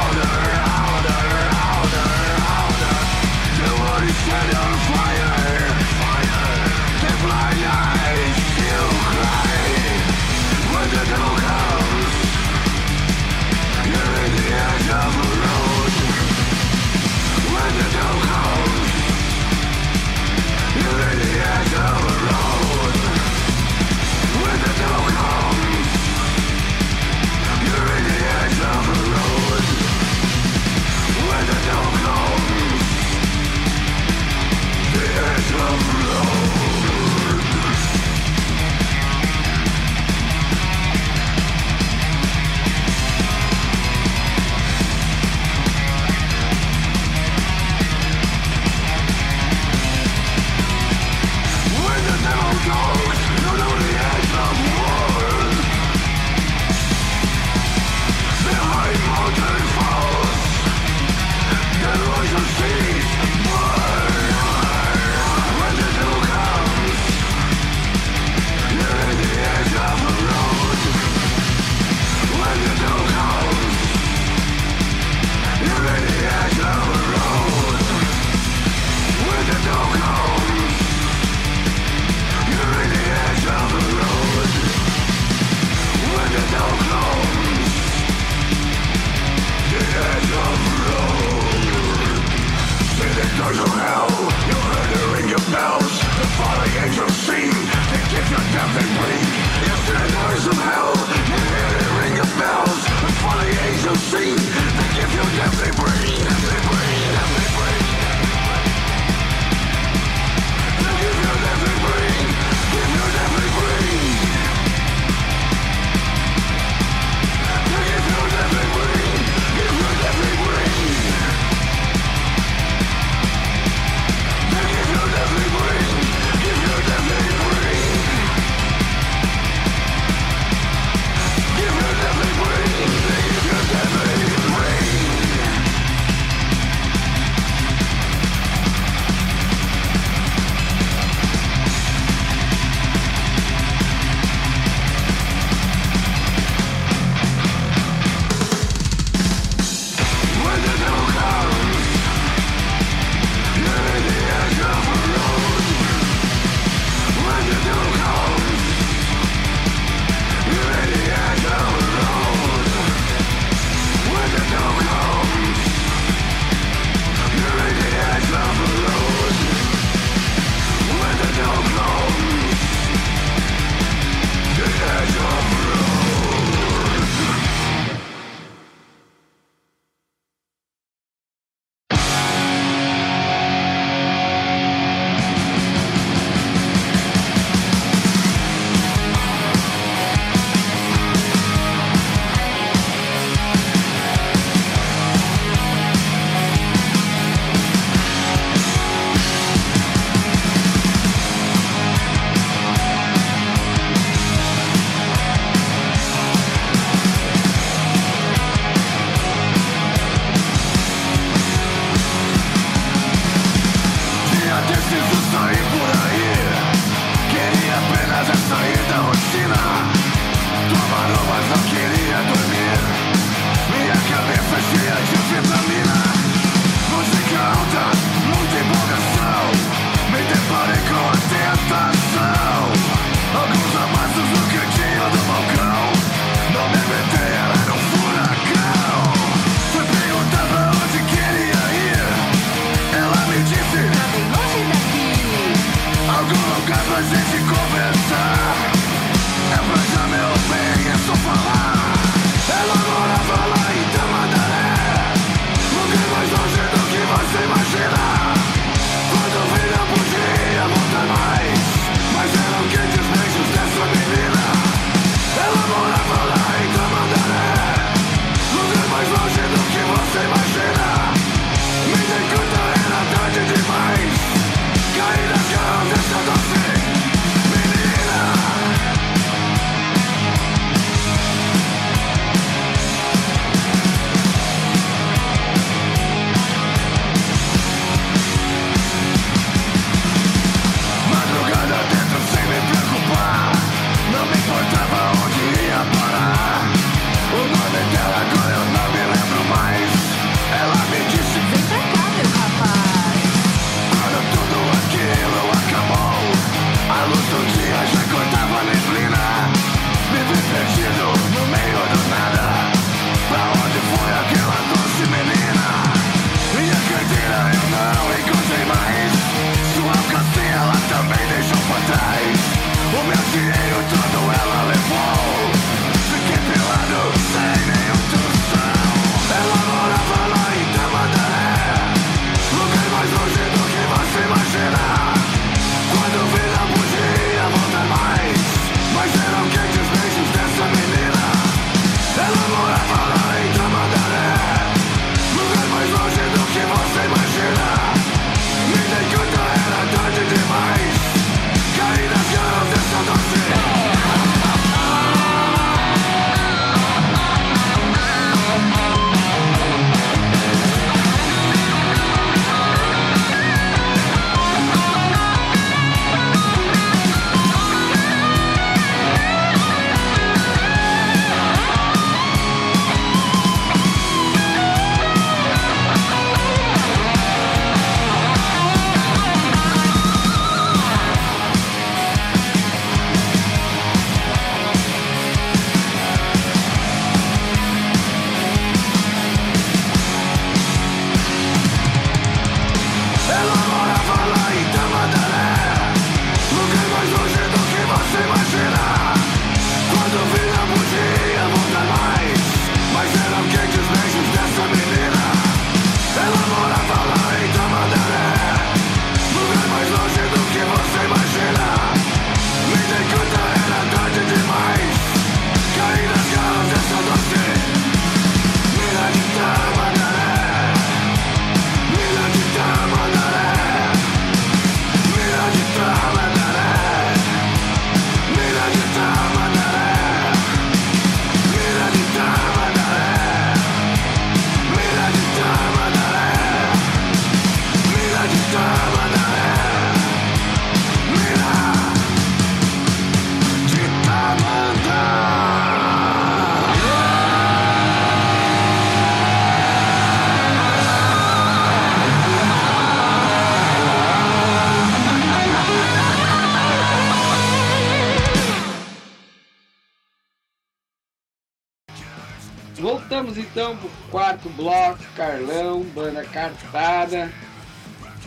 voltamos então pro quarto bloco, Carlão, banda cartada.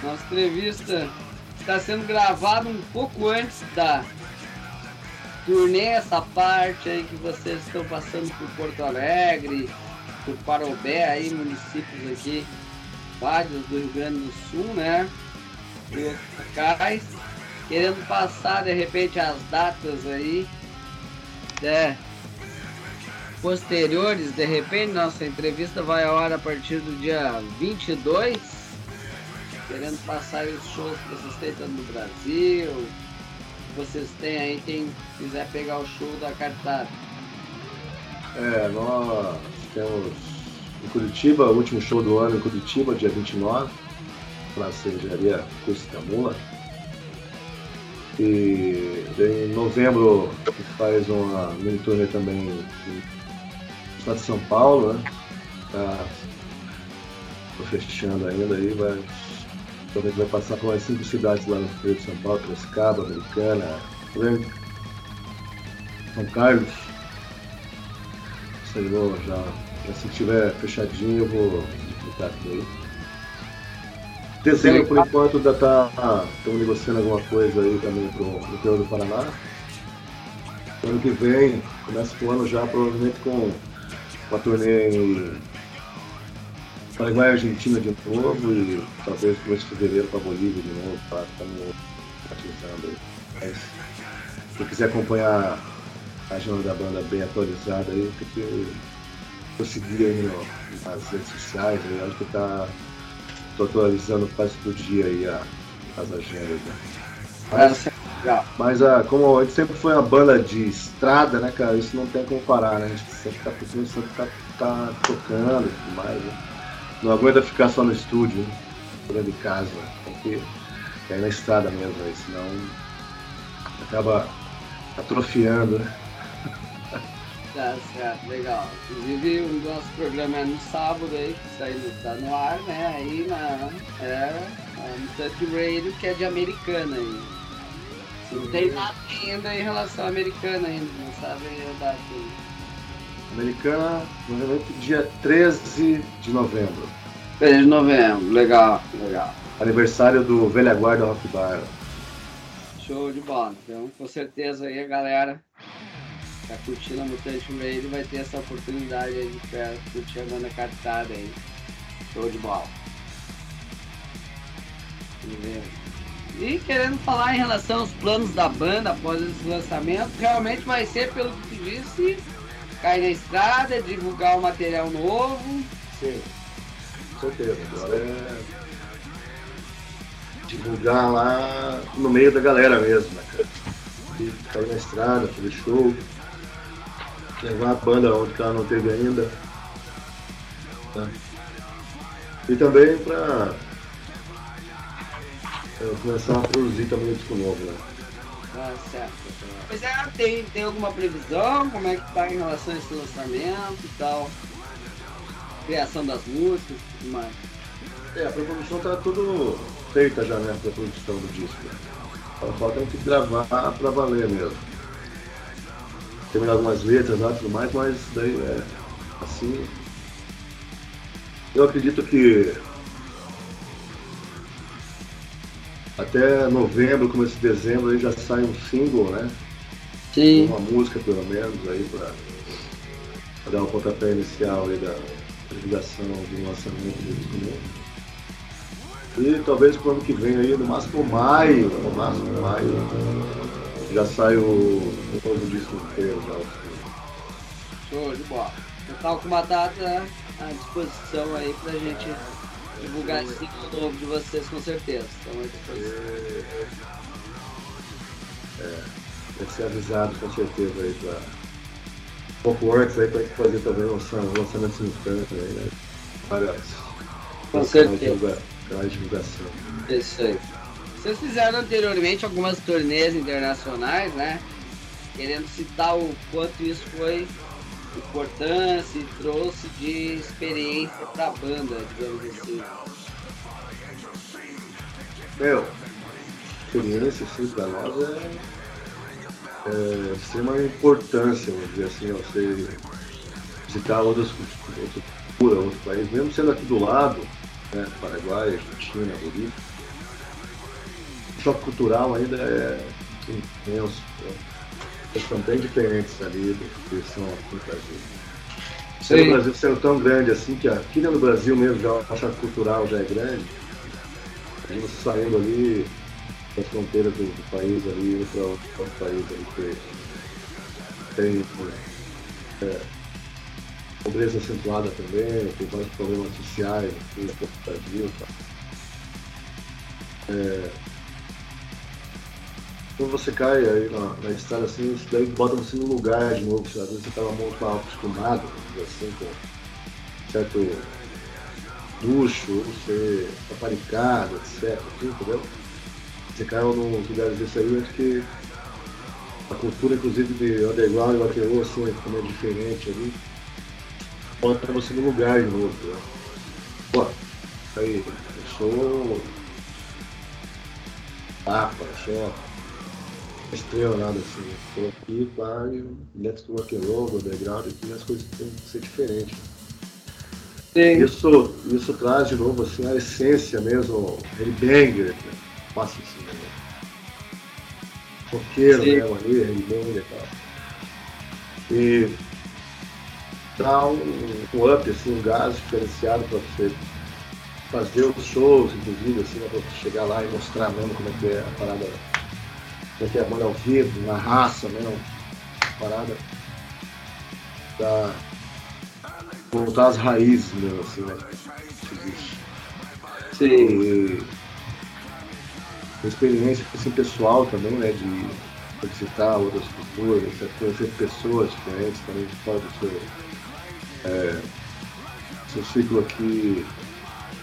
Nossa entrevista está sendo gravada um pouco antes da turnê, essa parte aí que vocês estão passando por Porto Alegre, por Parobé, aí, municípios aqui, vários do Rio Grande do Sul, né? E outros locais, querendo passar de repente as datas aí, né? Posteriores, de repente, nossa entrevista vai ao ar a partir do dia 22, querendo passar os shows que vocês têm tanto no Brasil, vocês têm aí, quem quiser pegar o show da cartada. É, nós temos em Curitiba, o último show do ano em Curitiba, dia 29, na cervejaria Curso Mula. E em novembro faz uma mini turnê também estado de São Paulo, né? Tá fechando ainda aí, vai. Provavelmente vai passar por mais cinco cidades lá no Rio de São Paulo, Piracicaba, Americana, também São Carlos. Isso já, se tiver fechadinho eu vou explicar aí. Dezembro, por enquanto, ainda tá. Negociando alguma coisa aí também pro interior do Paraná. Ano que vem, começa o ano já provavelmente com uma turnê em Paraguai e Argentina de novo e talvez começo de fevereiro para Bolívia de novo, para estamos batizando aí. Mas quem quiser acompanhar a agenda da banda bem atualizada aí, tem que conseguir aí no, nas redes sociais, aí, acho que tá tô atualizando quase todo dia aí a, as agendas. Né? Mas, Legal. mas ah, como a gente sempre foi uma banda de estrada, né, cara, isso não tem como parar, né? A gente sempre tá sempre tá, tá tocando e tudo mais, né? Não aguenta ficar só no estúdio, né? dentro de casa. Tem que cair na estrada mesmo, aí, senão acaba atrofiando, né? Tá certo, legal. Inclusive o nosso programa é no sábado aí, que saiu, tá no ar, né? Aí na. É, no Touch Radio, que é de americana aí. Não tem nada ainda em relação à americana ainda, não sabe a data. Americana, dia 13 de novembro. 3 de novembro, legal, legal. Aniversário do Velha Guarda Rock Bar. Show de bola. Então, com certeza aí a galera que tá curtindo a Mutante Radio vai ter essa oportunidade aí de perto, curtir a banda cartada aí. Show de bola. Beleza. E querendo falar em relação aos planos da banda após esse lançamento, realmente vai ser, pelo que tu disse, cair na estrada, divulgar o material novo. Sim, com certeza. Agora é divulgar lá no meio da galera mesmo, né, cara? Ficar na estrada, fazer show, levar a banda onde ela não teve ainda. tá? E também pra começar a produzir também disco novo, né? Tá certo. Pois é, tem, tem alguma previsão? Como é que tá em relação a esse lançamento e tal? Criação das músicas e tudo mais. É, a produção tá tudo feita já, né? Pra produção do disco. Só falta a gente gravar pra valer mesmo. Terminar algumas letras lá e tudo mais, mas daí é assim. Eu acredito que até novembro, começo de dezembro, aí já sai um single, né? Sim. Uma música pelo menos aí pra, pra dar um pontapé inicial aí da divulgação do lançamento do disco novo. E talvez pro ano que vem aí, no máximo maio, no máximo maio, já sai o, o novo disco inteiro já. Show de bola. Eu tava com uma data à disposição aí pra gente divulgar esse ciclo novo de vocês com certeza. Então, disposição. É, tem que ser avisado com certeza aí pra. Antes aí pra gente fazer também um um lançamento simultâneo aí, né? Várias. Com certeza. canais de divulgação. Isso aí. Vocês fizeram anteriormente algumas turnês internacionais, né? Querendo citar o quanto isso foi importância e trouxe de experiência pra banda, digamos assim. Meu, experiência assim pra nós é, é extrema importância, vamos dizer assim, você visitar outras culturas, outra cultura, outro país, mesmo sendo aqui do lado, né, Paraguai, Argentina, Bolívia. O choque cultural ainda é imenso. Né? São bem diferentes ali do que são aqui no Brasil. Sendo o Brasil sendo tão grande assim, que aqui no Brasil mesmo já a choque cultural já é grande, a gente saindo ali das fronteiras do, do país ali, indo para outro, outro país ali que tem é, pobreza acentuada também, tem vários problemas sociais aqui no Brasil. Tá? É, quando você cai aí na, na estrada assim, isso daí bota você no lugar de novo, sabe? Às vezes você estava muito mal acostumado, assim, com certo luxo, ser paparicado, etc. Assim, entendeu? Você caiu num lugares desse aí, acho que a cultura, inclusive, de underground e rock and assim, também é diferente ali. Bota você no lugar de novo, né? Pô, isso aí, eu sou papa, sou estrela nada assim. Estou aqui para dentro do rock and roll, do underground, e as coisas têm que ser diferentes. Sim. Isso, isso traz de novo assim, a essência mesmo, headbanger, né? passa assim, né? roqueiro Sim. mesmo ali, headbanger e tal. E dá um, um up, assim, um gás diferenciado para você fazer os shows, inclusive, assim, né, para você chegar lá e mostrar mesmo como é que é a parada, que é a banda ao vivo, na raça mesmo, a parada da voltar às raízes mesmo, assim, né? Sim. E uma experiência assim, pessoal também, né? De visitar outras culturas, de conhecer pessoas diferentes também fora do seu, é, seu ciclo aqui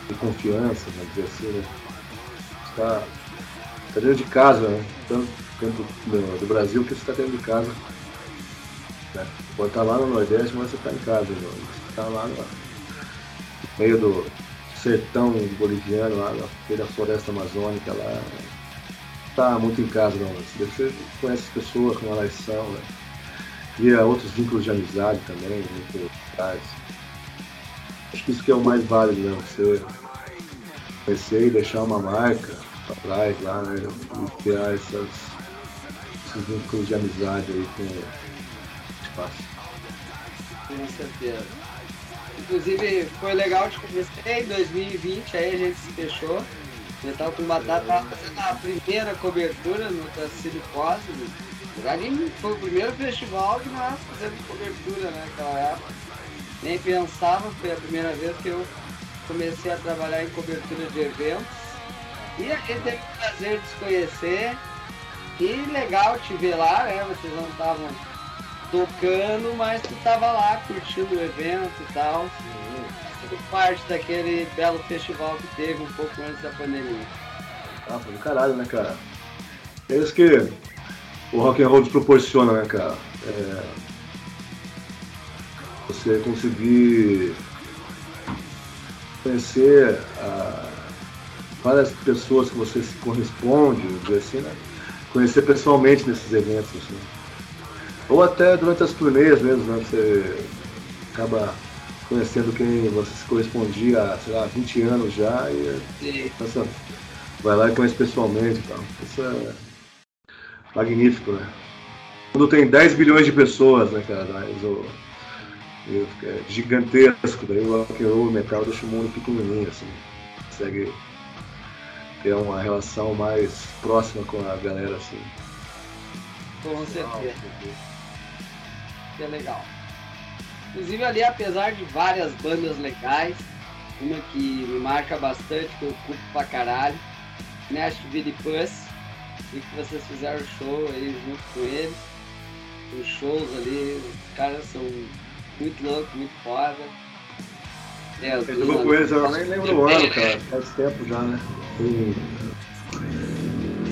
de confiança, vamos dizer assim, né? Está, está dentro de casa, né? Tanto dentro do, do Brasil que você está dentro de casa. Né? Pode estar lá no Nordeste, mas você está em casa, né? Você está lá no meio do sertão boliviano, lá meio da floresta amazônica, lá. Tá muito em casa, não. Você conhece as pessoas, como elas são, né? Cria outros vínculos de amizade também. Acho que isso que é o mais válido, né? Você conhecer e deixar uma marca pra trás lá, né? E criar essas, esses vínculos de amizade aí com o espaço. Com certeza. Inclusive, foi legal te conhecer em 2020, aí a gente se fechou. Eu tava com batata tava fazendo a primeira cobertura no Cosme. Na verdade, foi o primeiro festival que nós fizemos cobertura né, naquela época. Nem pensava, foi a primeira vez que eu comecei a trabalhar em cobertura de eventos. E a gente teve o prazer de se conhecer. E legal te ver lá, né? Vocês não estavam tocando, mas tu tava lá curtindo o evento e tal. Tudo parte daquele belo festival que teve um pouco antes da pandemia. Ah, foi do caralho, né, cara? É isso que o rock and roll te proporciona, né, cara? É... Você conseguir conhecer ah, várias pessoas que você se corresponde, assim, né? Conhecer pessoalmente nesses eventos, assim. Ou até durante as turnês mesmo, né? Você acaba conhecendo quem você se correspondia há, sei lá, 20 anos já e Sim. essa, vai lá e conhece pessoalmente e tal. Isso é magnífico, né? Quando tem 10 bilhões de pessoas, né, cara? E é gigantesco, daí o rock and roll, o metal deixa o mundo pequenininho, assim. Consegue ter uma relação mais próxima com a galera, assim. Com certeza. Que é legal. Inclusive ali, apesar de várias bandas legais, uma que me marca bastante, que eu curto pra caralho, Nashville Puss, e que vocês fizeram show aí junto com eles. Os shows ali, os caras são muito loucos, muito foda. É, Eu com eles, eu nem lembro o ano, cara. Faz tempo já, né? Em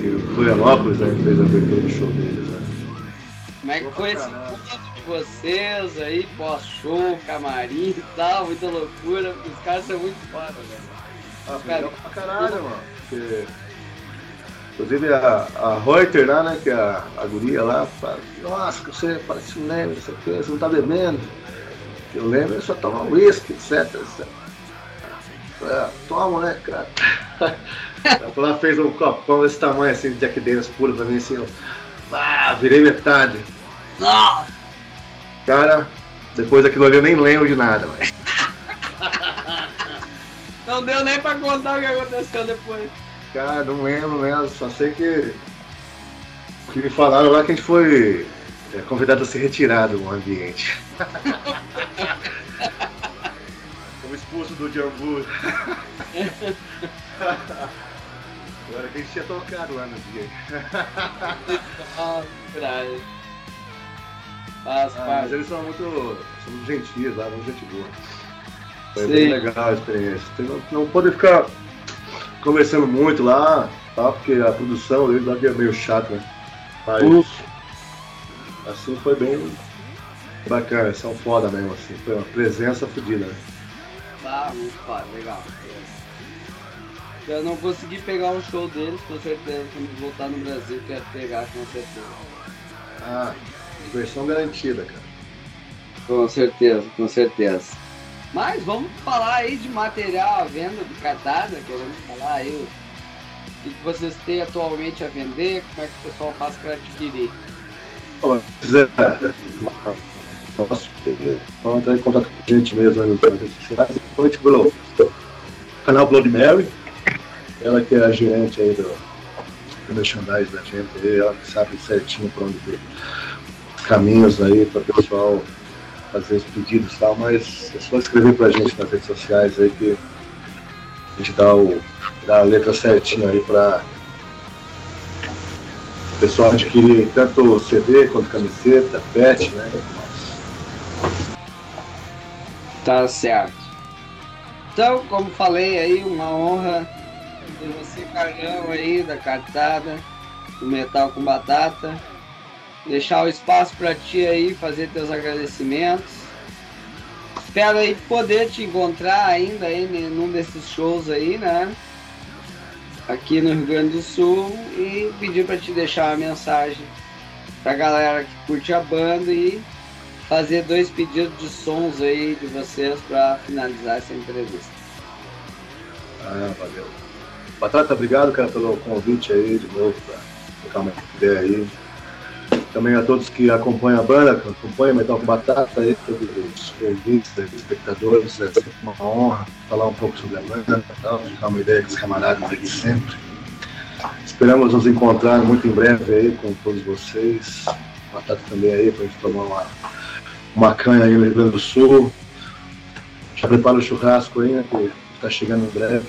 em Florianópolis, né? Fez a abertura do show deles, né? Como é que foi esse encontro de vocês aí, pós-show, camarim e tal, muita loucura, os caras são muito foda, velho. Ah, foi Cara, pra caralho, mano. Porque, inclusive a, a Reuter lá, né, que é a, a guria lá, fala, nossa, que você parece um o quê, você não tá bebendo. Eu lembro, ele só toma uísque, etc, etc. É, toma, né, cara? Ela fez um copão desse tamanho, assim, de Jack Daniels puro pra mim, assim, eu, ah, virei metade. Nossa! Cara, depois daquilo ali eu nem lembro de nada, mas. Não deu nem pra contar o que aconteceu depois. Cara, não lembro mesmo, só sei que. O que me falaram lá é que a gente foi é, convidado a se retirar do ambiente. Fomos expulsos do Jambu. Agora que a gente tinha tocado lá no dia. Ah. Faz Ah, mas eles são muito, são muito gentis lá, muito gente boa. Foi Sim. bem legal a experiência. Não, não ficar conversando muito lá, tá? porque a produção deles lá é meio chata, né? Mas assim foi bem bacana, são foda mesmo, assim. Foi uma presença fodida, né? Ah, muito foda, legal. Eu não consegui pegar um show deles, com certeza. Quando voltar no Brasil, quero pegar, com certeza. Ah, diversão garantida, cara. Com certeza, com certeza. Mas vamos falar aí de material à venda do Cartada, queremos falar aí o que vocês têm atualmente a vender, como é que o pessoal faz para adquirir. Ó, nossa, vamos entrar em contato com a gente mesmo nos redes sociais, principalmente pelo canal Blood Mary, ela que é a gerente aí do, do merchandise da gente, ela que sabe certinho para onde ir os caminhos aí para o pessoal fazer os pedidos e tal, mas é só escrever pra gente nas redes sociais aí que a gente dá, o, dá a letra certinha aí para o pessoal adquirir tanto CD quanto camiseta, pet, né? Tá certo. Então, como falei aí, uma honra ter você, Carlão, aí, da Cartada, do Metal com Batata. Deixar o espaço para ti aí, fazer teus agradecimentos. Espero aí poder te encontrar ainda aí num desses shows aí, né? Aqui no Rio Grande do Sul e pedir para te deixar uma mensagem pra galera que curte a banda e fazer dois pedidos de sons aí de vocês para finalizar essa entrevista. Ah, valeu. Batata, obrigado, cara, pelo convite aí de novo para trocar uma ideia aí. Também a todos que acompanham a banda, que acompanham Metal com Batata, aí, todos os ouvintes, os espectadores, é sempre uma honra falar um pouco sobre a banda, tal, uma ideia com os camaradas aqui sempre. Esperamos nos encontrar muito em breve aí com todos vocês. Batata também aí pra gente tomar uma, uma canha aí no Rio Grande do Sul. Já prepara o churrasco aí, né? Que está chegando em breve.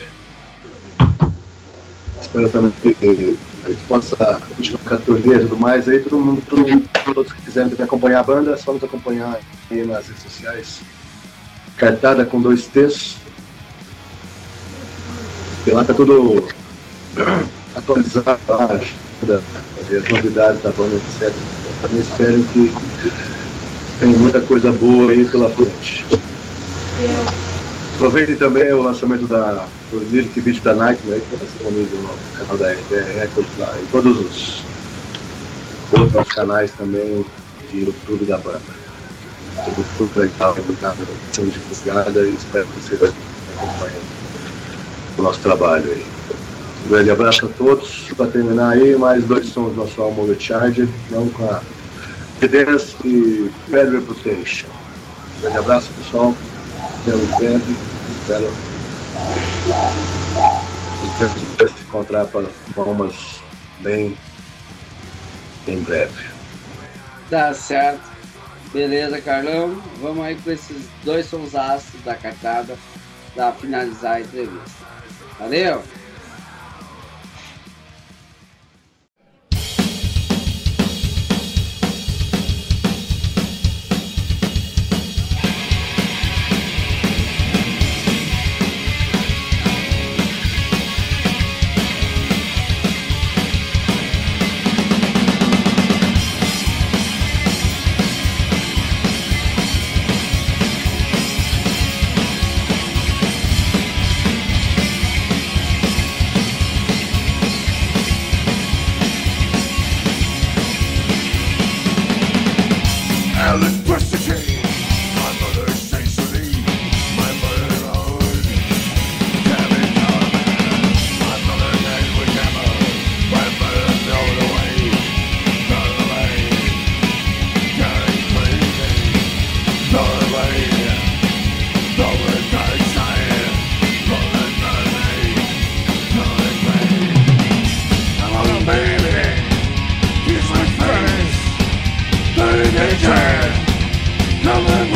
Espero também que a gente possa a turnê e tudo mais. Aí todo mundo, todo mundo, todos que quiserem acompanhar a banda, é só nos acompanhar aí nas redes sociais. Cartada com dois T's. E lá tá tudo atualizado as novidades da banda, etc. Eu também espero que tem muita coisa boa aí pela frente. Aproveitem também o lançamento da, do Lyric Beat da Nightmare, que está disponível no canal da RBR Records lá, e todos os outros canais também de YouTube da banda. Tudo, tudo legal, obrigado, sendo divulgada e espero que vocês acompanhem o nosso trabalho aí. Um grande abraço a todos. Para terminar aí, mais dois sons do nosso álbum Recharge, não com a Evidence e Bad Reputation. Um grande abraço, pessoal. Até breve. Espero se encontrar para bombas bem em breve. Tá certo. Beleza, Carlão. Vamos aí com esses dois sons da cartada para finalizar a entrevista. Valeu! Come and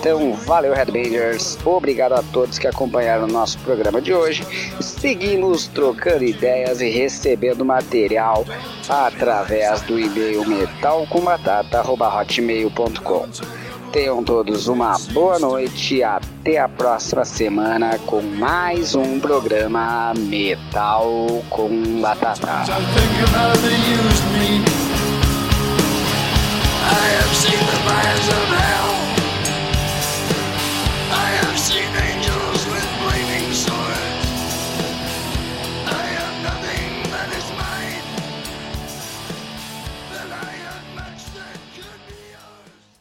então, valeu Headbangers, obrigado a todos que acompanharam o nosso programa de hoje. Seguimos trocando ideias e recebendo material através do e-mail metalcombatata.hotmail.com. Tenham todos uma boa noite e até a próxima semana com mais um programa Metal com Batata. I think of how they used me.